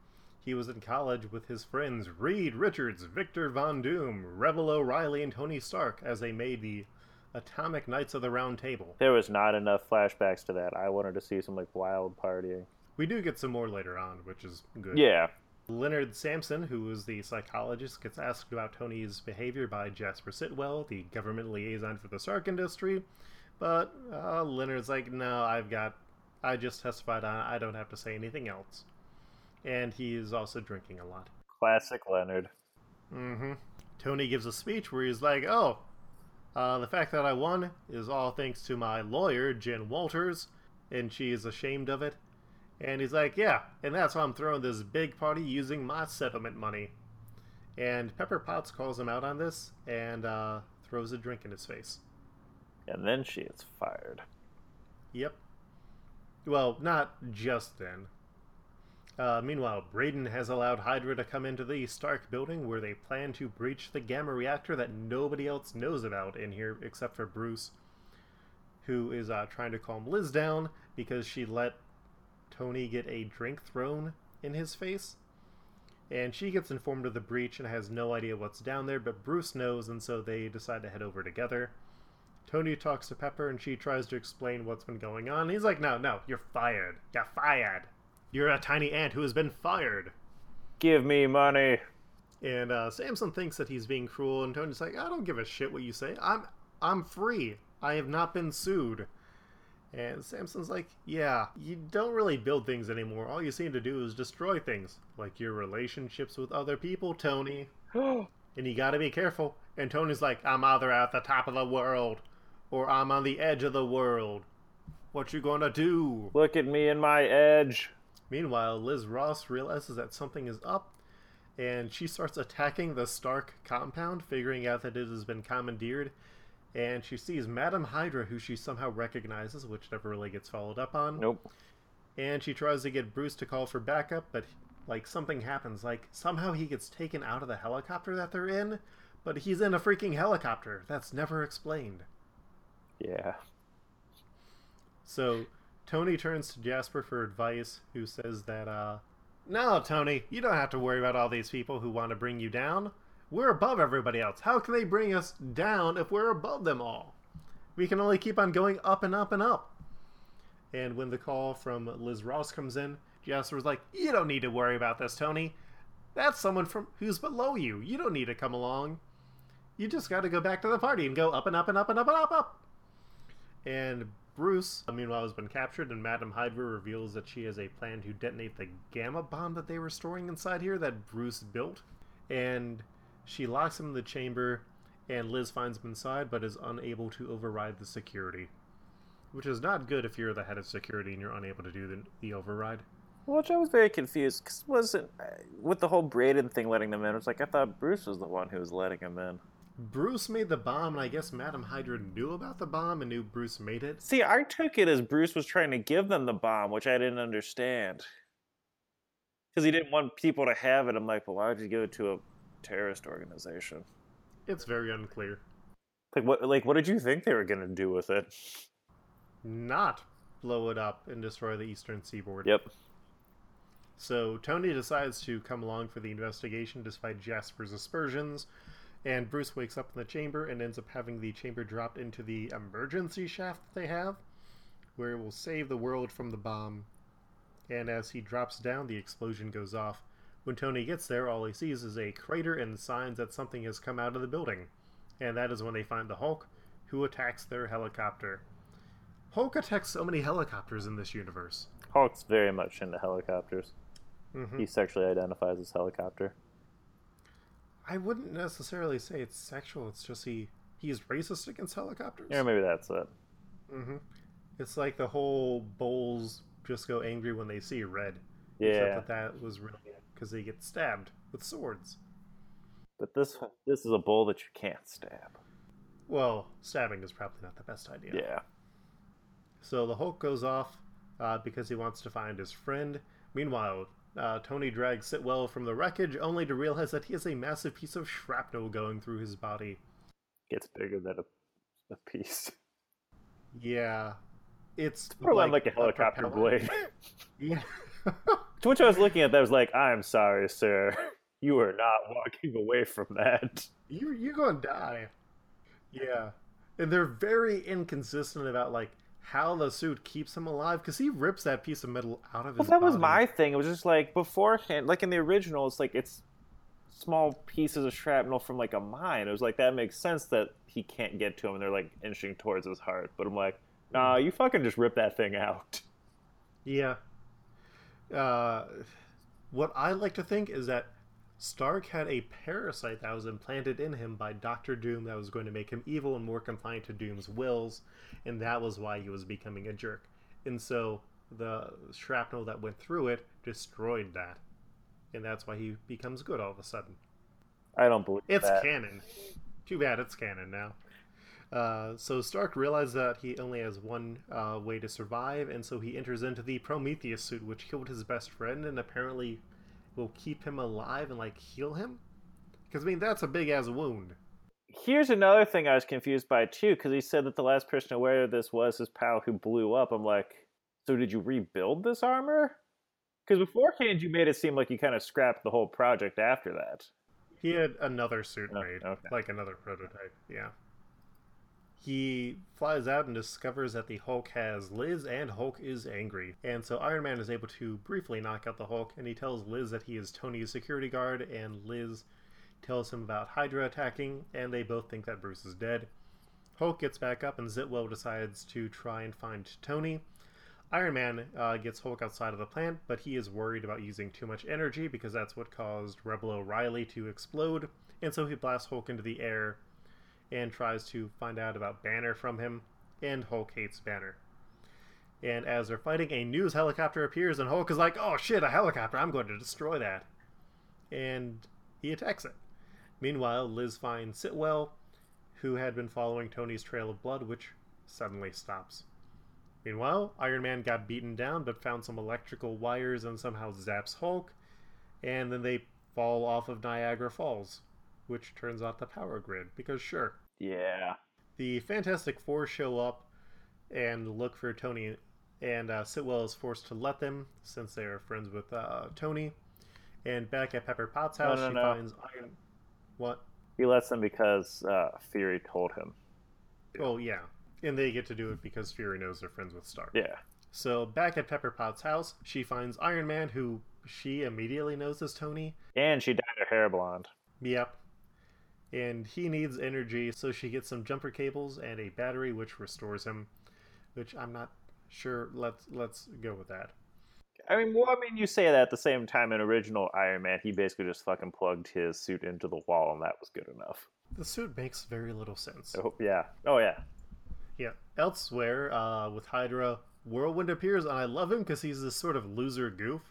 he was in college with his friends Reed Richards, Victor Von Doom, Rebel O'Reilly, and Tony Stark as they made the Atomic Knights of the Round Table. there was not enough flashbacks to that. I wanted to see some like wild partying. We do get some more later on, which is good. Yeah. Leonard Samson, who is the psychologist, gets asked about Tony's behavior by Jasper Sitwell, the government liaison for the Stark industry. But uh, Leonard's like, no, I've got. I just testified on it. I don't have to say anything else. And he is also drinking a lot. Classic Leonard. Mm-hmm. Tony gives a speech where he's like, "Oh, uh, the fact that I won is all thanks to my lawyer, Jen Walters, and she is ashamed of it." And he's like, "Yeah, and that's why I'm throwing this big party using my settlement money." And Pepper Potts calls him out on this and uh, throws a drink in his face. And then she is fired. Yep. Well, not just then. Uh, meanwhile, Braden has allowed Hydra to come into the Stark building where they plan to breach the gamma reactor that nobody else knows about in here except for Bruce, who is uh, trying to calm Liz down because she let Tony get a drink thrown in his face. And she gets informed of the breach and has no idea what's down there, but Bruce knows, and so they decide to head over together. Tony talks to Pepper and she tries to explain what's been going on. He's like, No, no, you're fired. You're fired. You're a tiny ant who has been fired. Give me money. And uh, Samson thinks that he's being cruel, and Tony's like, I don't give a shit what you say. I'm I'm free. I have not been sued. And Samson's like, Yeah, you don't really build things anymore. All you seem to do is destroy things, like your relationships with other people, Tony. [gasps] and you gotta be careful. And Tony's like, I'm either at the top of the world, or I'm on the edge of the world. What you gonna do? Look at me and my edge. Meanwhile, Liz Ross realizes that something is up, and she starts attacking the Stark compound, figuring out that it has been commandeered. And she sees Madam Hydra, who she somehow recognizes, which never really gets followed up on. Nope. And she tries to get Bruce to call for backup, but like something happens. Like somehow he gets taken out of the helicopter that they're in, but he's in a freaking helicopter. That's never explained. Yeah. So Tony turns to Jasper for advice, who says that, uh, no, Tony, you don't have to worry about all these people who want to bring you down. We're above everybody else. How can they bring us down if we're above them all? We can only keep on going up and up and up. And when the call from Liz Ross comes in, Jasper's like, You don't need to worry about this, Tony. That's someone from who's below you. You don't need to come along. You just got to go back to the party and go up and up and up and up and up up. And Bruce, meanwhile, has been captured, and Madame Hydra reveals that she has a plan to detonate the gamma bomb that they were storing inside here that Bruce built. And she locks him in the chamber, and Liz finds him inside, but is unable to override the security. Which is not good if you're the head of security and you're unable to do the, the override. Which I was very confused because wasn't uh, with the whole Braden thing letting them in. It was like I thought Bruce was the one who was letting him in. Bruce made the bomb, and I guess Madame Hydra knew about the bomb and knew Bruce made it. See, I took it as Bruce was trying to give them the bomb, which I didn't understand. Because he didn't want people to have it. I'm like, well, why would you give it to a terrorist organization? It's very unclear. Like what? Like what did you think they were going to do with it? Not blow it up and destroy the eastern seaboard. Yep. So Tony decides to come along for the investigation despite Jasper's aspersions, and Bruce wakes up in the chamber and ends up having the chamber dropped into the emergency shaft that they have, where it will save the world from the bomb. And as he drops down, the explosion goes off. When Tony gets there, all he sees is a crater and signs that something has come out of the building. And that is when they find the Hulk, who attacks their helicopter. Hulk attacks so many helicopters in this universe. Hulk's very much into helicopters. Mhm. He sexually identifies as helicopter. I wouldn't necessarily say it's sexual. It's just he he's racist against helicopters. Yeah, maybe that's it. hmm It's like the whole bulls just go angry when they see red. Yeah, Except that that was really because they get stabbed with swords. but this this is a bull that you can't stab. Well, stabbing is probably not the best idea. Yeah. So the Hulk goes off uh, because he wants to find his friend. Meanwhile, uh, Tony drags Sitwell from the wreckage only to realize that he has a massive piece of shrapnel going through his body. Gets bigger than a, a piece. Yeah. It's Probably like, a helicopter propeller. blade. [laughs] Yeah. To which I was looking at that, I was like, I'm sorry, sir. [laughs] You are not walking away from that. you you're going to die. Yeah, and they're very inconsistent about like how the suit keeps him alive because he rips that piece of metal out of his. Well, that was my thing. It was just like beforehand, like in the original, it's like it's small pieces of shrapnel from like a mine. It was like that makes sense that he can't get to him, and they're like inching towards his heart. But I'm like, nah, you fucking just rip that thing out. Yeah. Uh, what I like to think is that Stark had a parasite that was implanted in him by Doctor Doom that was going to make him evil and more compliant to Doom's wills, and that was why he was becoming a jerk. And so the shrapnel that went through it destroyed that, and that's why he becomes good all of a sudden. I don't believe It's that. canon. Too bad it's canon now. Uh, so Stark realizes that he only has one uh, way to survive, and so he enters into the Prometheus suit, which killed his best friend, and apparently will keep him alive and like heal him. Because I mean, that's a big ass wound. Here's another thing I was confused by too, because he said that the last person aware of this was his pal who blew up. I'm like, so did you rebuild this armor? Because beforehand you made it seem like you kind of scrapped the whole project after that. He had another suit Oh, made, okay. like another prototype. Yeah. He flies out and discovers that the Hulk has Liz, and Hulk is angry. And so Iron Man is able to briefly knock out the Hulk, and he tells Liz that he is Tony's security guard, and Liz tells him about Hydra attacking, and they both think that Bruce is dead. Hulk gets back up, and Sitwell decides to try and find Tony. Iron Man uh, gets Hulk outside of the plant, but he is worried about using too much energy because that's what caused Rebel O'Reilly to explode, and so he blasts Hulk into the air and tries to find out about Banner from him, and Hulk hates Banner. And as they're fighting, a news helicopter appears, and Hulk is like, oh shit, a helicopter, I'm going to destroy that. And he attacks it. Meanwhile, Liz finds Sitwell, who had been following Tony's trail of blood, which suddenly stops. Meanwhile, Iron Man got beaten down but found some electrical wires and somehow zaps Hulk, and then they fall off of Niagara Falls, which turns off the power grid, because sure. Yeah. The Fantastic Four show up and look for Tony, and uh, Sitwell is forced to let them since they are friends with uh, Tony. And back at Pepper Potts' house, no, she no. finds Iron. What? He lets them because uh, Fury told him. Oh, yeah. And they get to do it because Fury knows they're friends with Stark. Yeah. So back at Pepper Potts' house, she finds Iron Man, who she immediately knows as Tony. And she dyed her hair blonde. Yep. And he needs energy, so she gets some jumper cables and a battery, which restores him. Which I'm not sure. Let's let's go with that. I mean, well, I mean, you say that at the same time in original Iron Man, he basically just fucking plugged his suit into the wall, and that was good enough. The suit makes very little sense. Oh yeah. Oh yeah. Yeah. Elsewhere, uh, with Hydra, Whirlwind appears, and I love him because he's this sort of loser goof.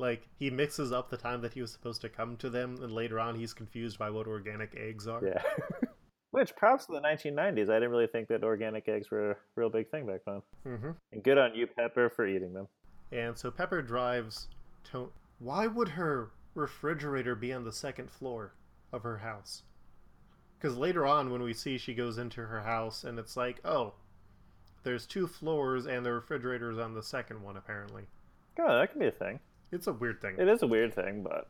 Like he mixes up the time that he was supposed to come to them, and later on he's confused by what organic eggs are. Yeah. [laughs] Which props to the 1990s. I didn't really think that organic eggs were a real big thing back then. hmm And good on you, Pepper, for eating them. And so Pepper drives to. Why would her refrigerator be on the second floor of her house? Because later on, when we see she goes into her house, and it's like, oh, there's two floors, and the refrigerator is on the second one, apparently. Oh, that could be a thing. It's a weird thing. It is a weird thing, but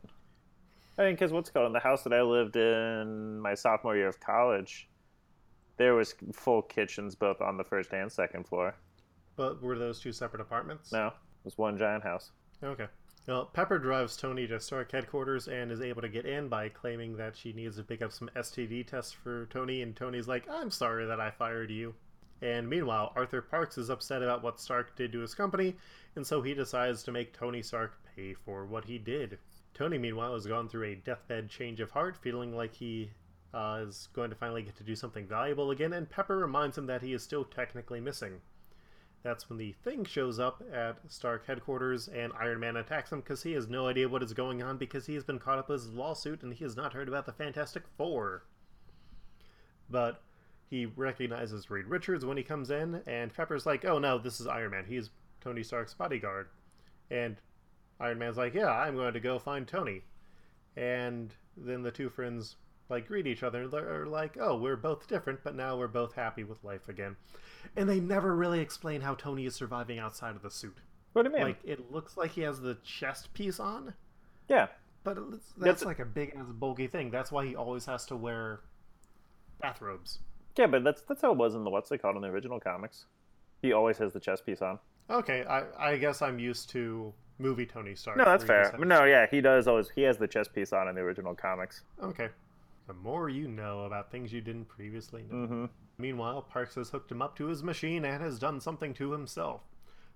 I mean, because what's called in the house that I lived in my sophomore year of college, there was full kitchens both on the first and second floor. But were those two separate apartments? No, it was one giant house. Okay. Well, Pepper drives Tony to Stark headquarters and is able to get in by claiming that she needs to pick up some STD tests for Tony, and Tony's like, I'm sorry that I fired you. And meanwhile, Arthur Parks is upset about what Stark did to his company, and so he decides to make Tony Stark pay for what he did. Tony, meanwhile, has gone through a deathbed change of heart, feeling like he uh, is going to finally get to do something valuable again, and Pepper reminds him that he is still technically missing. That's when the Thing shows up at Stark headquarters and Iron Man attacks him because he has no idea what is going on because he has been caught up with his lawsuit and he has not heard about the Fantastic Four. But he recognizes Reed Richards when he comes in, and Pepper's like, oh no, this is Iron Man. He's Tony Stark's bodyguard. And Iron Man's like, yeah, I'm going to go find Tony. And then the two friends like greet each other and they're like, "Oh, we're both different, but now we're both happy with life again." And they never really explain how Tony is surviving outside of the suit. What do you mean? Like it looks like he has the chest piece on, yeah, but that's, That's- like a big ass bulky thing. That's why he always has to wear bathrobes. yeah, but that's that's how it was in the what's they called in the original comics. He always has the chest piece on. Okay, I, I guess I'm used to movie Tony Stark. No, that's fair. just But has- no, yeah, he does always. He has the chess piece on in the original comics. Okay. The more you know about things you didn't previously know. Mm-hmm. Meanwhile, Parks has hooked him up to his machine and has done something to himself.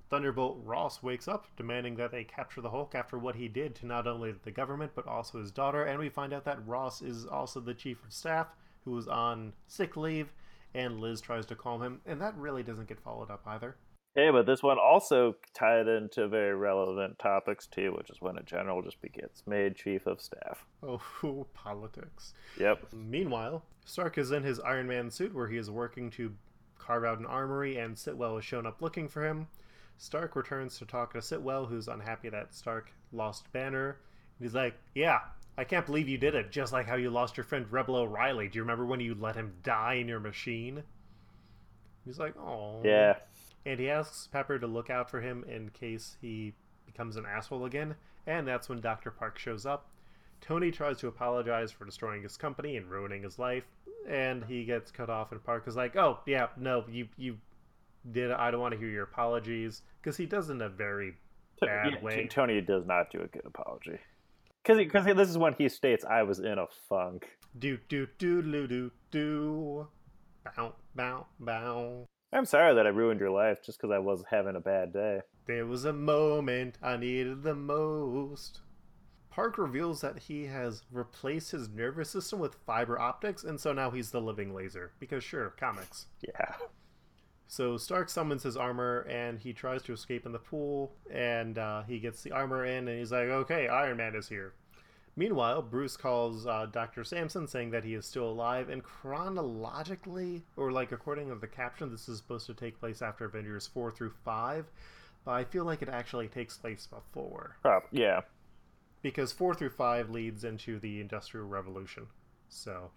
Thunderbolt Ross wakes up, demanding that they capture the Hulk after what he did to not only the government but also his daughter, and we find out that Ross is also the chief of staff who was on sick leave, and Liz tries to calm him, and that really doesn't get followed up either. Hey, but this one also tied into very relevant topics too, which is when a general just gets made chief of staff. Oh, [laughs] politics. Yep. Meanwhile, Stark is in his Iron Man suit where he is working to carve out an armory, and Sitwell has shown up looking for him. Stark returns to talk to Sitwell, who's unhappy that Stark lost Banner. He's like, Yeah, I can't believe you did it, just like how you lost your friend Rebel O'Reilly. Do you remember when you let him die in your machine? He's like, Oh. Yeah. And he asks Pepper to look out for him in case he becomes an asshole again, and that's when Dr. Park shows up. Tony tries to apologize for destroying his company and ruining his life, and he gets cut off, and Park is like, "Oh, yeah, no, you you did. I don't want to hear your apologies," because he does in a very bad Yeah, way. Tony does not do a good apology. Because because this is when he states, "I was in a funk." Do do do do do do. Bow, bow, bow. I'm sorry that I ruined your life just because I was having a bad day. There was a moment I needed the most. Park reveals that he has replaced his nervous system with fiber optics, and so now he's the living laser. Because, sure, comics. Yeah. So Stark summons his armor and he tries to escape in the pool, and uh, he gets the armor in, and he's like, "Okay, Iron Man is here." Meanwhile, Bruce calls uh, Dr. Samson saying that he is still alive, and chronologically, or like according to the caption, this is supposed to take place after Avengers 4 through 5, but I feel like it actually takes place before. Oh, yeah. Because 4 through 5 leads into the Industrial Revolution. So,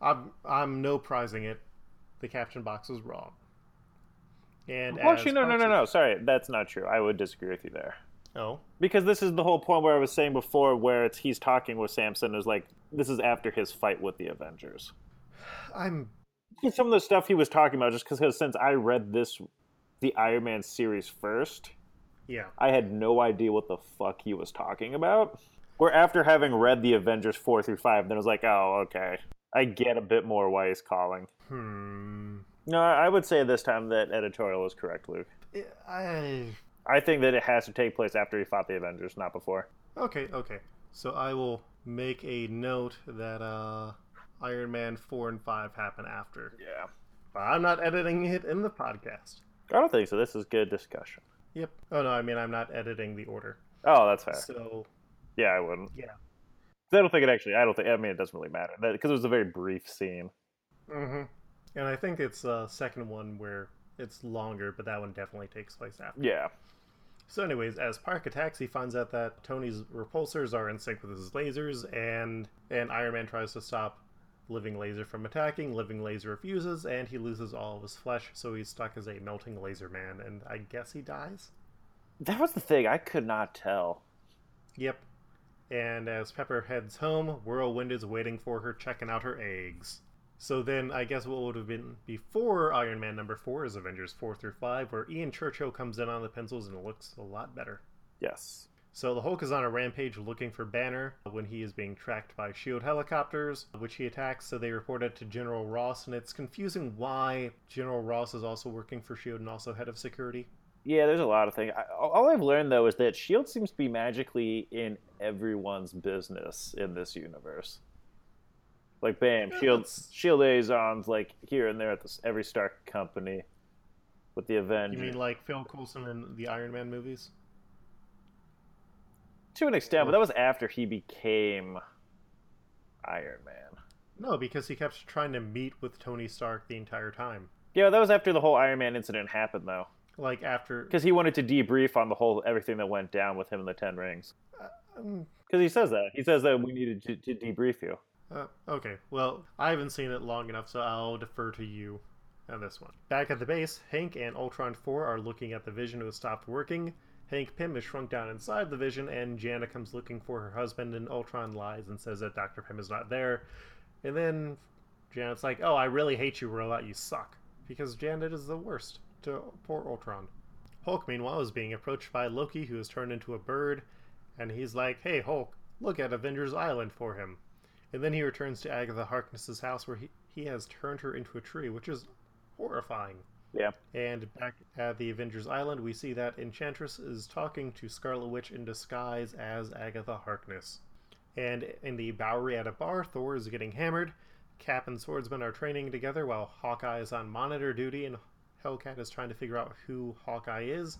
I'm, I'm no prizing it. The caption box was wrong. And Well, actually, no, no, no, no. Sorry, that's not true. I would disagree with you there. Oh, Because this is the whole point where I was saying before, where it's he's talking with Samson is like this is after his fight with the Avengers. I'm Some of the stuff he was talking about, just because since I read this, the Iron Man series first, yeah. I had no idea what the fuck he was talking about. Where after having read the Avengers four through five, then I was like, oh, okay, I get a bit more why he's calling. Hmm. No, I would say this time that editorial is correct, Luke. I I think that it has to take place after he fought the Avengers, not before. okay, okay. So I will make a note that uh, Iron Man four and five happen after. Yeah. But I'm not editing it in the podcast. I don't think so. This is good discussion. Yep. Oh no, I mean I'm not editing the order. Oh, that's fair. So Yeah, I wouldn't. Yeah. I don't think it actually. I don't think. I mean, it doesn't really matter because it was a very brief scene. Mm-hmm. And I think it's the second one where it's longer, but that one definitely takes place after. Yeah. So, anyways, as Park attacks, he finds out that Tony's repulsors are in sync with his lasers, and and Iron Man tries to stop Living Laser from attacking. Living Laser refuses, and he loses all of his flesh, so he's stuck as a melting laser man, and I guess he dies. That was the thing. I could not tell. Yep. And as Pepper heads home, Whirlwind is waiting for her, checking out her eggs. So then, I guess what would have been before Iron Man number four is Avengers four through five, where Ian Churchill comes in on the pencils and it looks a lot better. Yes. So the Hulk is on a rampage looking for Banner when he is being tracked by SHIELD helicopters, which he attacks. So they report it to General Ross, and it's confusing why General Ross is also working for SHIELD and also head of security. Yeah, there's a lot of things. I, all I've learned though is that Shield seems to be magically in everyone's business in this universe. Like, bam, shields, Shield liaisons like here and there at this, every Stark company with the Avengers. You mean like Phil Coulson in the Iron Man movies? to an extent, but that was after he became Iron Man. No, because he kept trying to meet with Tony Stark the entire time. Yeah, that was after the whole Iron Man incident happened, though, Like after, because he wanted to debrief on the whole everything that went down with him in the Ten Rings. um, Because he says that he says that we needed to, to debrief you. Uh, okay, well, I haven't seen it long enough, so I'll defer to you on this one. Back at the base, Hank and Ultron 4 are looking at the Vision who has stopped working. Hank Pym is shrunk down inside the Vision, and Jana comes looking for her husband, and Ultron lies and says that Dr. Pym is not there. And then Janet's like, Oh, I really hate you, robot, you suck. Because Janet is the worst to poor Ultron. Hulk, meanwhile, is being approached by Loki, who has turned into a bird, and he's like, Hey, Hulk, look at Avengers Island for him. And then he returns to Agatha Harkness's house where he, he has turned her into a tree, which is horrifying. Yeah. And back at the Avengers Island, we see that Enchantress is talking to Scarlet Witch in disguise as Agatha Harkness. And in the Bowery at a bar, Thor is getting hammered. Cap and Swordsman are training together while Hawkeye is on monitor duty, and Hellcat is trying to figure out who Hawkeye is.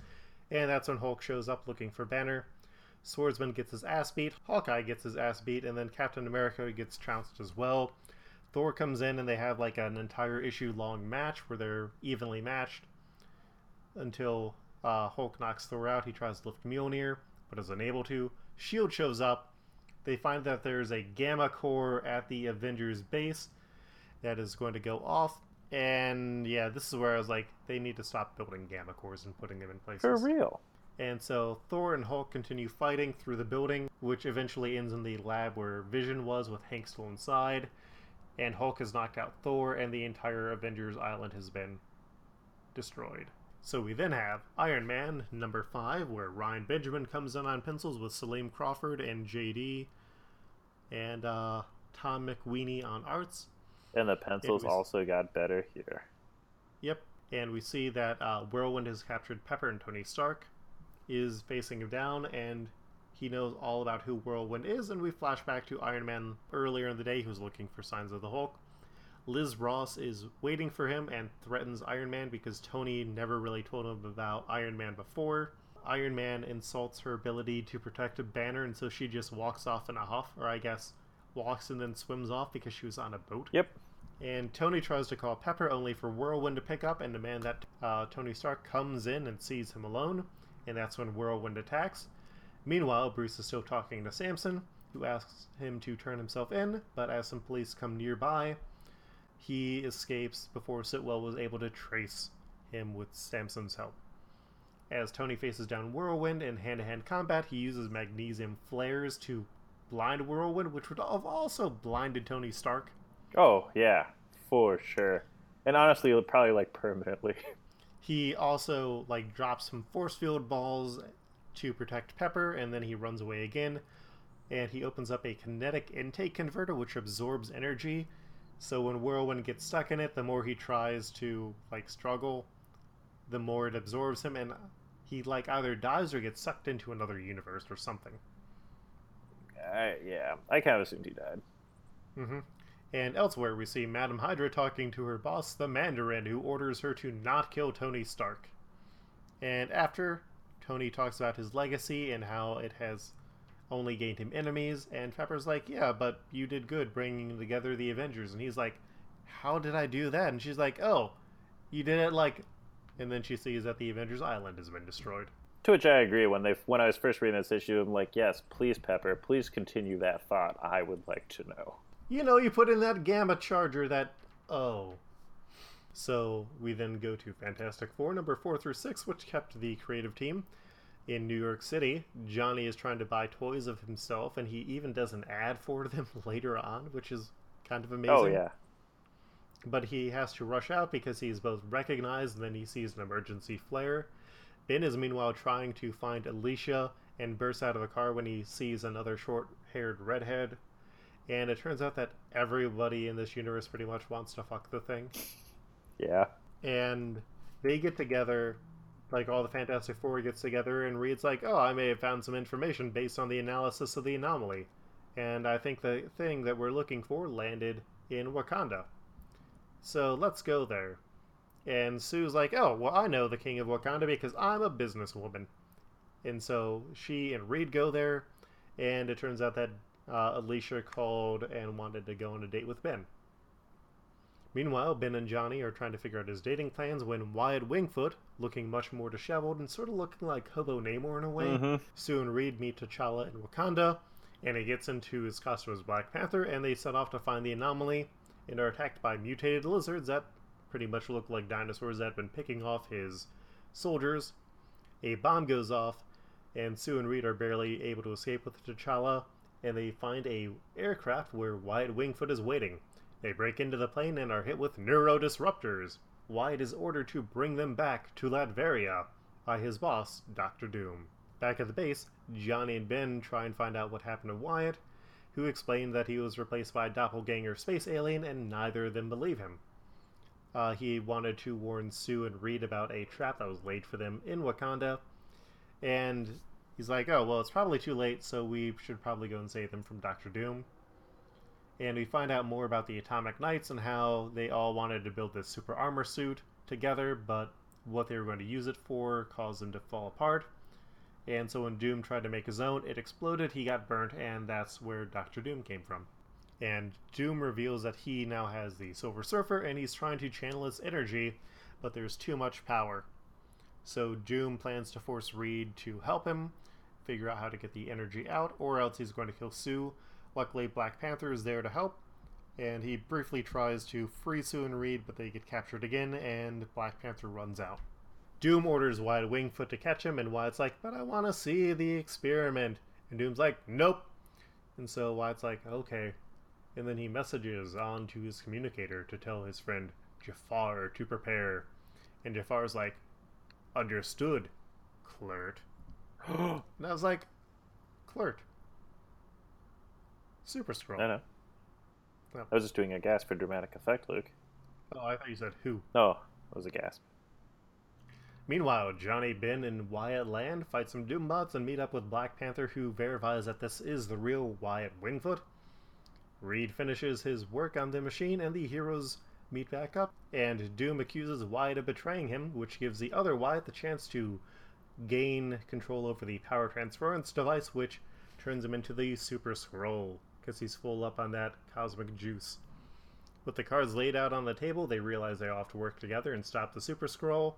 And that's when Hulk shows up looking for Banner. Swordsman gets his ass beat, Hawkeye gets his ass beat, and then Captain America gets trounced as well. Thor comes in and they have like an entire issue long match where they're evenly matched until uh, Hulk knocks Thor out. He tries to lift Mjolnir, but is unable to. Shield shows up. They find that there's a gamma core at the Avengers base that is going to go off. And yeah, this is where I was like, they need to stop building gamma cores and putting them in places. For real. And so Thor and Hulk continue fighting through the building, which eventually ends in the lab where Vision was with Hank still inside. And Hulk has knocked out Thor, and the entire Avengers Island has been destroyed. So we then have Iron Man number 5, where Ryan Benjamin comes in on pencils with Saleem Crawford and JD, and uh, Tom McWeeney on arts. And the pencils was- also got better here. Yep. And we see that uh, Whirlwind has captured Pepper and Tony Stark is facing him down, and he knows all about who Whirlwind is. And we flash back to Iron Man earlier in the day, who's looking for signs of the Hulk. Liz Ross is waiting for him and threatens Iron Man because Tony never really told him about Iron Man before. Iron Man insults her ability to protect a banner, and so she just walks off in a huff, or I guess walks and then swims off because she was on a boat. Yep. And Tony tries to call Pepper only for Whirlwind to pick up and demand that uh, Tony Stark comes in and sees him alone, and that's when Whirlwind attacks. Meanwhile, Bruce is still talking to Samson, who asks him to turn himself in, but as some police come nearby, he escapes before Sitwell was able to trace him with Samson's help. As Tony faces down Whirlwind in hand to hand combat, he uses magnesium flares to blind Whirlwind, which would have also blinded Tony Stark. Oh, yeah, for sure. And honestly, probably like permanently. [laughs] He also like drops some force field balls to protect Pepper, and then he runs away again. And he opens up a kinetic intake converter, which absorbs energy. So when Whirlwind gets stuck in it, the more he tries to like struggle, the more it absorbs him, and he like either dies or gets sucked into another universe or something. I, yeah, I kind of assumed he died. hmm And elsewhere, we see Madame Hydra talking to her boss, the Mandarin, who orders her to not kill Tony Stark. And after, Tony talks about his legacy and how it has only gained him enemies, and Pepper's like, Yeah, but you did good bringing together the Avengers. And he's like, How did I do that? And she's like, Oh, you did it like. And then she sees that the Avengers Island has been destroyed. To which I agree. When they when I was first reading this issue, I'm like, yes, please, Pepper, please continue that thought. I would like to know. You know, you put in that gamma charger that. Oh. So we then go to Fantastic Four, number four through six, which kept the creative team. In New York City, Johnny is trying to buy toys of himself, and he even does an ad for them [laughs] later on, which is kind of oh, amazing. Oh yeah, But he has to rush out because he's both recognized and then he sees an emergency flare. Ben is meanwhile trying to find Alicia and bursts out of a car when he sees another short haired redhead. And it turns out that everybody in this universe pretty much wants to fuck the thing. [laughs] yeah. And they get together, like all the Fantastic Four gets together, and Reed's like, Oh, I may have found some information based on the analysis of the anomaly. And I think the thing that we're looking for landed in Wakanda. So let's go there. And Sue's like, Oh, well, I know the king of Wakanda because I'm a businesswoman. And so she and Reed go there, and it turns out that uh, Alicia called and wanted to go on a date with Ben. Meanwhile, Ben and Johnny are trying to figure out his dating plans when Wyatt Wingfoot, looking much more disheveled and sort of looking like Hobo Namor in a way, Mhm. Sue and Reed meet T'Challa in Wakanda, and he gets into his costume as Black Panther, and they set off to find the anomaly and are attacked by mutated lizards that pretty much look like dinosaurs that have been picking off his soldiers. A bomb goes off, and Sue and Reed are barely able to escape with T'Challa, and they find a aircraft where Wyatt Wingfoot is waiting. They break into the plane and are hit with neurodisruptors. Wyatt is ordered to bring them back to Latveria by his boss, Doctor Doom. Back at the base, Johnny and Ben try and find out what happened to Wyatt, who explained that he was replaced by a doppelganger space alien, and neither of them believe him. Uh, he wanted to warn Sue and Reed about a trap that was laid for them in Wakanda, and he's like, "Oh, well, it's probably too late, so we should probably go and save them from Doctor Doom." And we find out more about the Atomic Knights and how they all wanted to build this super armor suit together, but what they were going to use it for caused them to fall apart. And so when Doom tried to make his own, it exploded, he got burnt, and that's where Doctor Doom came from. And Doom reveals that he now has the Silver Surfer and he's trying to channel its energy, but there's too much power. So Doom plans to force Reed to help him figure out how to get the energy out, or else he's going to kill Sue. Luckily, Black Panther is there to help, and he briefly tries to free Sue and Reed, but they get captured again, and Black Panther runs out. Doom orders Wyatt Wingfoot to catch him, and Wyatt's like, But I want to see the experiment. And Doom's like, Nope. And so Wyatt's like, Okay. And then he messages on to his communicator to tell his friend Jafar to prepare. And Jafar's like, Understood, Clert. [gasps] And I was like, Clert. Super Scroll. I know. I was just doing a gasp for dramatic effect, Luke. Oh, I thought you said who. Oh, it was a gasp. Meanwhile, Johnny Ben and Wyatt Land fight some Doombots and meet up with Black Panther, who verifies that this is the real Wyatt Wingfoot. Reed finishes his work on the machine, and the heroes meet back up, and Doom accuses Wyatt of betraying him, which gives the other Wyatt the chance to gain control over the power transference device, which turns him into the Super Skrull, because he's full up on that cosmic juice. With the cards laid out on the table, they realize they all have to work together and stop the Super Skrull,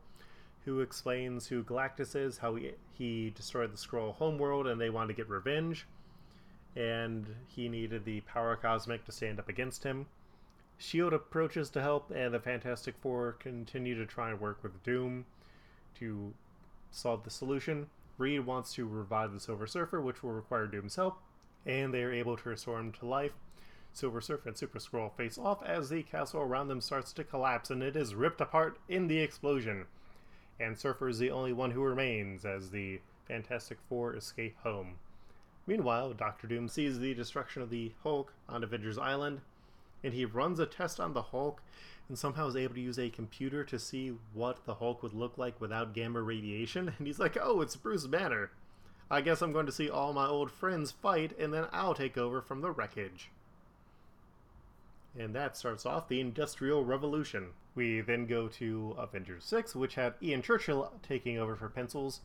who explains who Galactus is, how he, he destroyed the Skrull homeworld, and they want to get revenge. And he needed the Power Cosmic to stand up against him. Shield approaches to help, and the Fantastic Four continue to try and work with Doom to solve the solution. Reed wants to revive the Silver Surfer, which will require Doom's help, and they are able to restore him to life. Silver Surfer and Super Skrull face off as the castle around them starts to collapse and it is ripped apart in the explosion. And Surfer is the only one who remains as the Fantastic Four escape home. Meanwhile, Doctor Doom sees the destruction of the Hulk on Avengers Island, and he runs a test on the Hulk and somehow is able to use a computer to see what the Hulk would look like without gamma radiation. [laughs] And he's like, oh, it's Bruce Banner. I guess I'm going to see all my old friends fight, and then I'll take over from the wreckage. And that starts off the Industrial Revolution. We then go to Avengers 6, which had Ian Churchill taking over for pencils.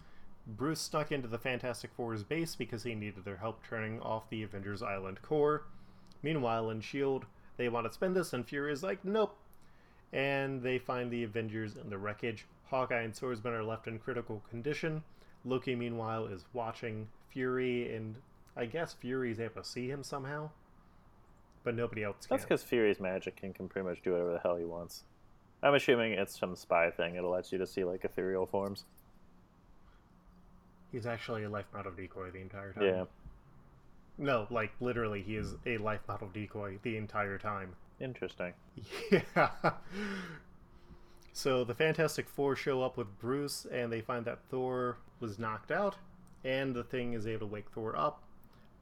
Bruce snuck into the Fantastic Four's base because he needed their help turning off the Avengers Island core. Meanwhile, in S.H.I.E.L.D., they want to spend this, and Fury is like, nope. And they find the Avengers in the wreckage. Hawkeye and Swordsman are left in critical condition. Loki, meanwhile, is watching Fury, and I guess Fury is able to see him somehow. But nobody else can. That's because Fury's magic and can pretty much do whatever the hell he wants. I'm assuming it's some spy thing. It'll let you to see like ethereal forms. He's actually a life model decoy the entire time. Yeah, No, like literally, he is a life model decoy the entire time. interesting. [laughs] Yeah. So the Fantastic Four show up with Bruce, and they find that Thor was knocked out, and the thing is able to wake Thor up,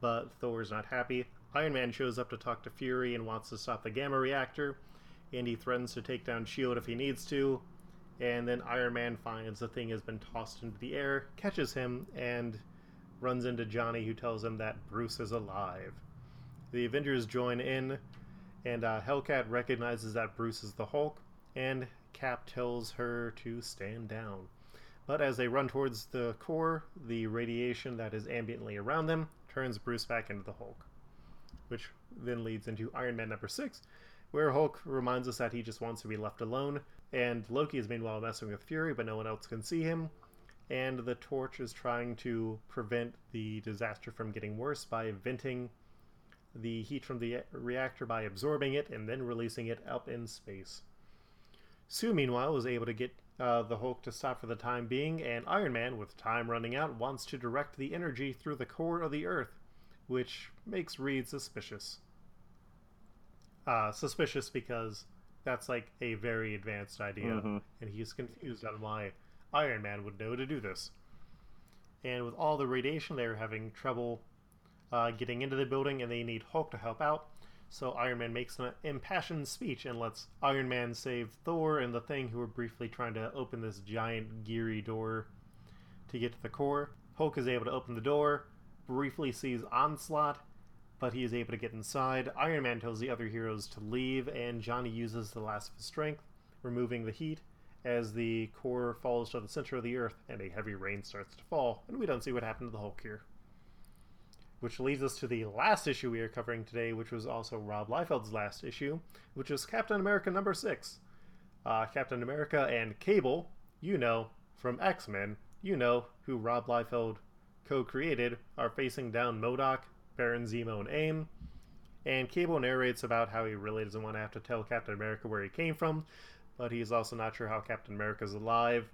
but Thor is not happy. Iron Man shows up to talk to Fury and wants to stop the gamma reactor, and he threatens to take down S.H.I.E.L.D. if he needs to. And then Iron Man finds the thing has been tossed into the air, catches him, and runs into Johnny, who tells him that Bruce is alive. The Avengers join in, and uh, Hellcat recognizes that Bruce is the Hulk, and Cap tells her to stand down. But as they run towards the core, the radiation that is ambiently around them turns Bruce back into the Hulk. Which then leads into Iron Man number 6, where Hulk reminds us that he just wants to be left alone, and Loki is meanwhile messing with Fury, but no one else can see him. And the Torch is trying to prevent the disaster from getting worse by venting the heat from the reactor by absorbing it and then releasing it up in space. Sue, meanwhile, is able to get uh, the Hulk to stop for the time being, and Iron Man, with time running out, wants to direct the energy through the core of the Earth, which makes Reed suspicious. Uh, suspicious because that's like a very advanced idea, Mhm. and he's confused on why Iron Man would know to do this. And with all the radiation, they're having trouble uh, getting into the building, and they need Hulk to help out. So Iron Man makes an impassioned speech and lets Iron Man save Thor and the Thing, who are briefly trying to open this giant geary door to get to the core. Hulk is able to open the door, briefly sees Onslaught, but he is able to get inside. Iron Man tells the other heroes to leave, and Johnny uses the last of his strength, removing the heat as the core falls to the center of the earth and a heavy rain starts to fall, and we don't see what happened to the Hulk here. Which leads us to the last issue we are covering today, which was also Rob Liefeld's last issue, which is Captain America number six. Uh, Captain America and Cable, you know, from X Men, you know, who Rob Liefeld co created, are facing down MODOK, Baron Zemo, and AIM. And Cable narrates about how he really doesn't want to have to tell Captain America where he came from, but he's also not sure how Captain America's alive.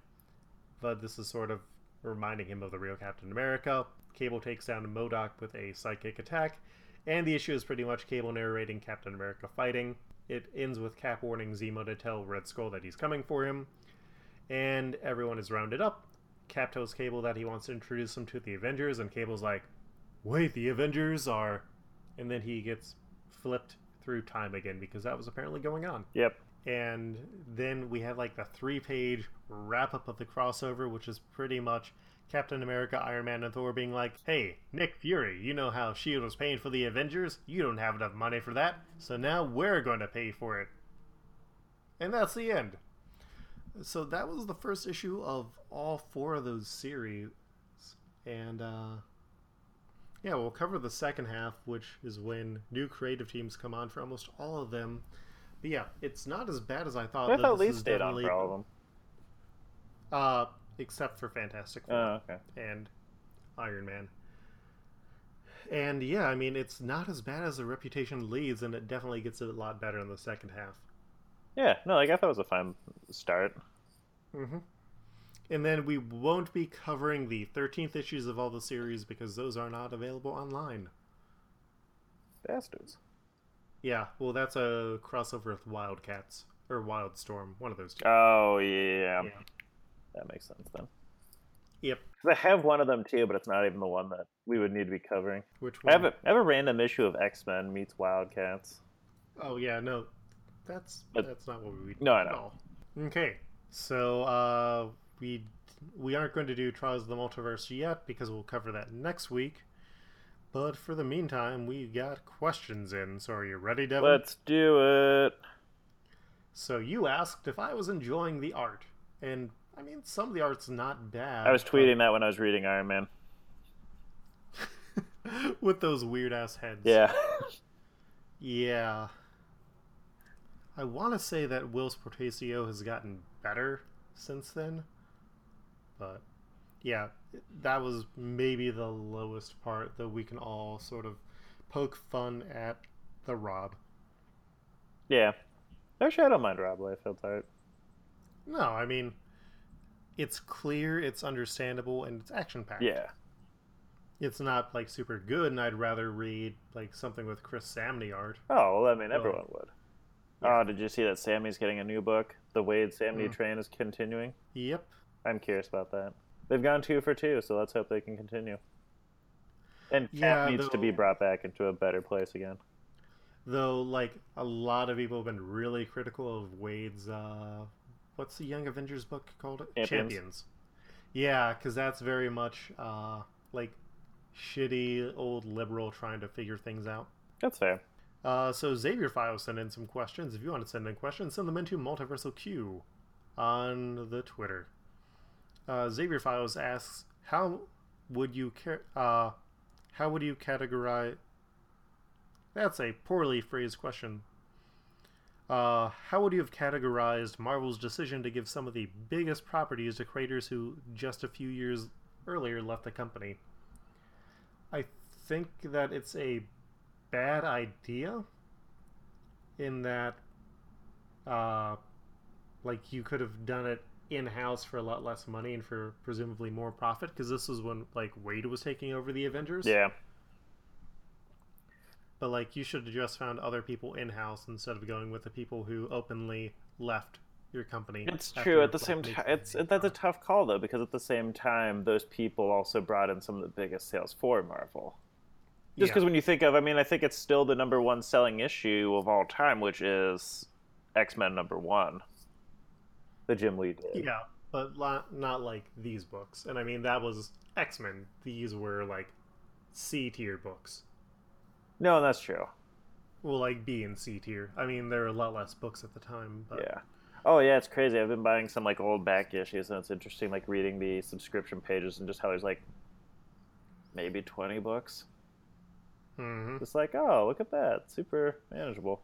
But this is sort of reminding him of the real Captain America. Cable takes down MODOK with a psychic attack, and the issue is pretty much Cable narrating Captain America fighting. It ends with Cap warning Zemo to tell Red Skull that he's coming for him, and everyone is rounded up. Cap tells Cable that he wants to introduce him to the Avengers, and Cable's like, Wait, the Avengers are. And then he gets flipped through time again because that was apparently going on. Yep. And then we had like the three page wrap up of the crossover, which is pretty much Captain America, Iron Man, and Thor being like, hey, Nick Fury, you know how S.H.I.E.L.D. was paying for the Avengers? You don't have enough money for that, so now we're going to pay for it. And that's the end. So that was the first issue of all four of those series. And, uh, yeah, we'll cover the second half, which is when new creative teams come on for almost all of them. But yeah, it's not as bad as I thought. I though thought Lee stayed on for all of them. Uh, except for Fantastic Four Oh, okay. and Iron Man. And yeah, I mean, it's not as bad as the reputation leads, and it definitely gets a lot better in the second half. Yeah, no, like I thought it was a fine start. And then we won't be covering the 13th issues of all the series because those are not available online. Bastards. Yeah, well, that's a crossover with Wildcats or Wildstorm, one of those two. Oh yeah. Yeah. that makes sense then. Yep. 'Cause I have one of them too, but it's not even the one that we would need to be covering. Which I one? have a, I have a random issue of X Men meets Wildcats. Oh yeah, no, that's But- that's not what we. No, I at know. all. Okay, so uh, we we aren't going to do Trials of the Multiverse yet because we'll cover that next week. But for the meantime, we got questions in. So are you ready, Devin? Let's do it. So you asked if I was enjoying the art, and I mean some of the art's not bad. I was tweeting that when I was reading Iron Man. [laughs] with those weird ass heads. Yeah. Yeah. I want to say that Whilce Portacio has gotten better since then. But yeah, that was maybe the lowest part that we can all sort of poke fun at the Rob. yeah. Actually, I don't mind Rob Liefeld's art. No, I mean, it's clear, it's understandable, and it's action packed. Yeah. It's not like super good, and I'd rather read like something with Chris Samnee art. Oh, well, I mean, everyone would. Oh, did you see that Samnee's getting a new book? The Waid Samnee Mm. train is continuing. Yep. I'm curious about that. They've gone two for two, so let's hope they can continue. And Cap Yeah, needs to be brought back into a better place again. Though, like a lot of people have been really critical of Waid's, uh, what's the Young Avengers book called? It Champions. Yeah, because that's very much uh, like shitty old liberal trying to figure things out. That's fair. Uh, so Xavier Files sent in some questions. If you want to send in questions, send them into Multiversal Q on the Twitter. Uh, Xavier Files asks, "How would you ca- uh, how would you categorize?" That's a poorly phrased question. Uh, how would you have categorized Marvel's decision to give some of the biggest properties to creators who just a few years earlier left the company? I think that it's a bad idea in that uh like you could have done it in house for a lot less money and for presumably more profit because this was when like Waid was taking over the Avengers. Yeah. But like you should have just found other people in house instead of going with the people who openly left your company. It's true. At the same time, it's a that's a tough call though, because at the same time, those people also brought in some of the biggest sales for Marvel. Just Yeah. because when you think of, I mean, I think it's still the number one selling issue of all time, which is X Men number one, the Jim Lee did. Yeah, but lo- not like these books. And I mean that was X Men. These were like C tier books. No, that's true. Well, like B and C tier. I mean, there are a lot less books at the time. But Yeah. Oh yeah, it's crazy. I've been buying some like old back issues, and it's interesting, like reading the subscription pages and just how there's like maybe twenty books. Mhm. It's like, oh, look at that, super manageable.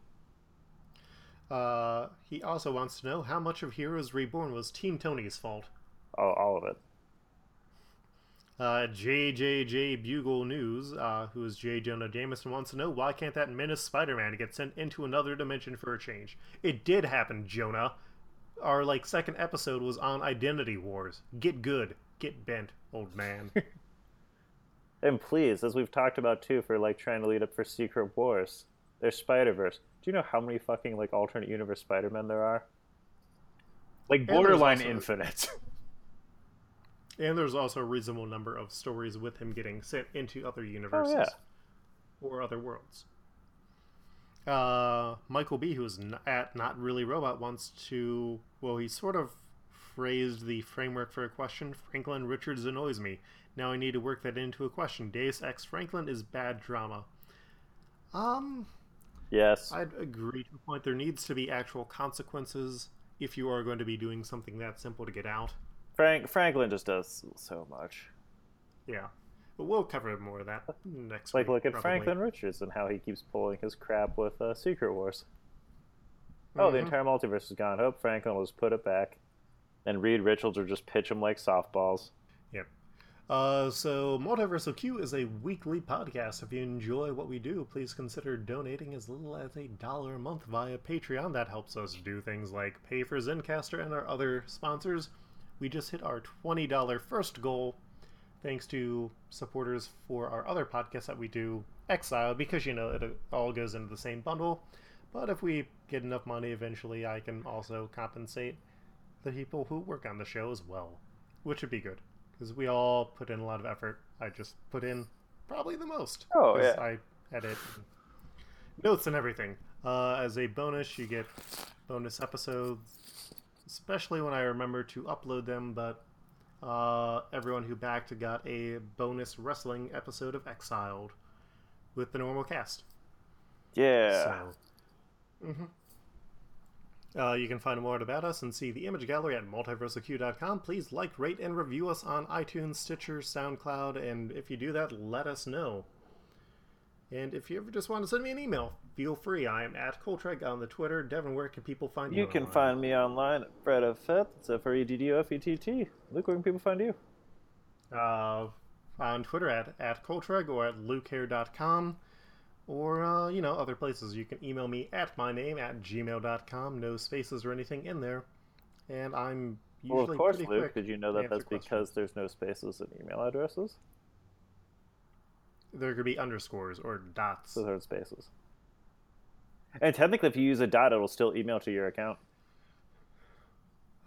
Uh, he also wants to know how much of Heroes Reborn was Team Tony's fault. All, all of it. Uh, JJJ Bugle News, uh, who is J. Jonah Jameson, wants to know why can't that Menace Spider-Man get sent into another dimension for a change? It did happen, Jonah. Our like second episode was on Identity Wars. Get good, get bent, old man. [laughs] And please, as we've talked about too, for like trying to lead up for Secret Wars, there's Spider Verse. Do you know how many fucking like alternate universe Spider Men there are? Like borderline also- infinite. [laughs] and there's also a reasonable number of stories with him getting sent into other universes yeah. or other worlds. Uh, Michael B, who's n- at Not Really Robot, wants to. Well, he sort of phrased the framework for a question. Franklin Richards annoys me. Now I need to work that into a question. Deus Ex Franklin is bad drama. Um, Yes. I'd agree to a point. There needs to be actual consequences if you are going to be doing something that simple to get out. Frank Franklin just does so much. Yeah. But we'll cover more of that next Like, week. look at probably. Franklin Richards and how he keeps pulling his crap with uh, Secret Wars. Oh, the Mhm. entire multiverse is gone. Hope Franklin will just put it back. And Reed Richards will just pitch him like softballs. Yep. Uh, so, Multiversal Q is a weekly podcast. If you enjoy what we do, please consider donating as little as a dollar a month via Patreon. That helps us do things like pay for Zencastr and our other sponsors. We just hit our $20 first goal thanks to supporters for our other podcast that we do, Exile, because, you know, it all goes into the same bundle. But if we get enough money eventually, I can also compensate the people who work on the show as well, which would be good because we all put in a lot of effort. I just put in probably the most. Oh yeah. I edit and notes and everything. Uh, as a bonus, you get bonus episodes, especially when I remember to upload them. But uh, everyone who backed got a bonus wrestling episode of Exiled with the normal cast. Yeah. So, mhm. Uh, you can find more about us and see the image gallery at multiversalq.com. Please like, rate, and review us on iTunes, Stitcher, SoundCloud, and if you do that, let us know. And if you ever just want to send me an email, feel free. I am at Coltreg on the Twitter. Devin, where can people find you? You can online? find me online at Fred F. Fett. It's F R E D D O F E T T. Luke, where can people find you? uh, on Twitter at, at Coltreg or at lukehair.com or, uh, you know, other places. You can email me at my name at gmail.com. No spaces or anything in there. And I'm usually Well, of course, pretty Luke. Did you know that that's questions. because there's no spaces in email addresses? There could be underscores or dots. So there's spaces. And technically, if you use a dot, it'll still email to your account.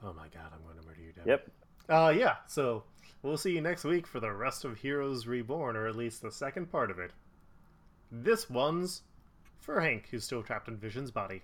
Oh my god, I'm going to murder you, Devin. Yep. Uh, yeah, so we'll see you next week for the rest of Heroes Reborn, or at least the second part of it. This one's for Hank, who's still trapped in Vision's body.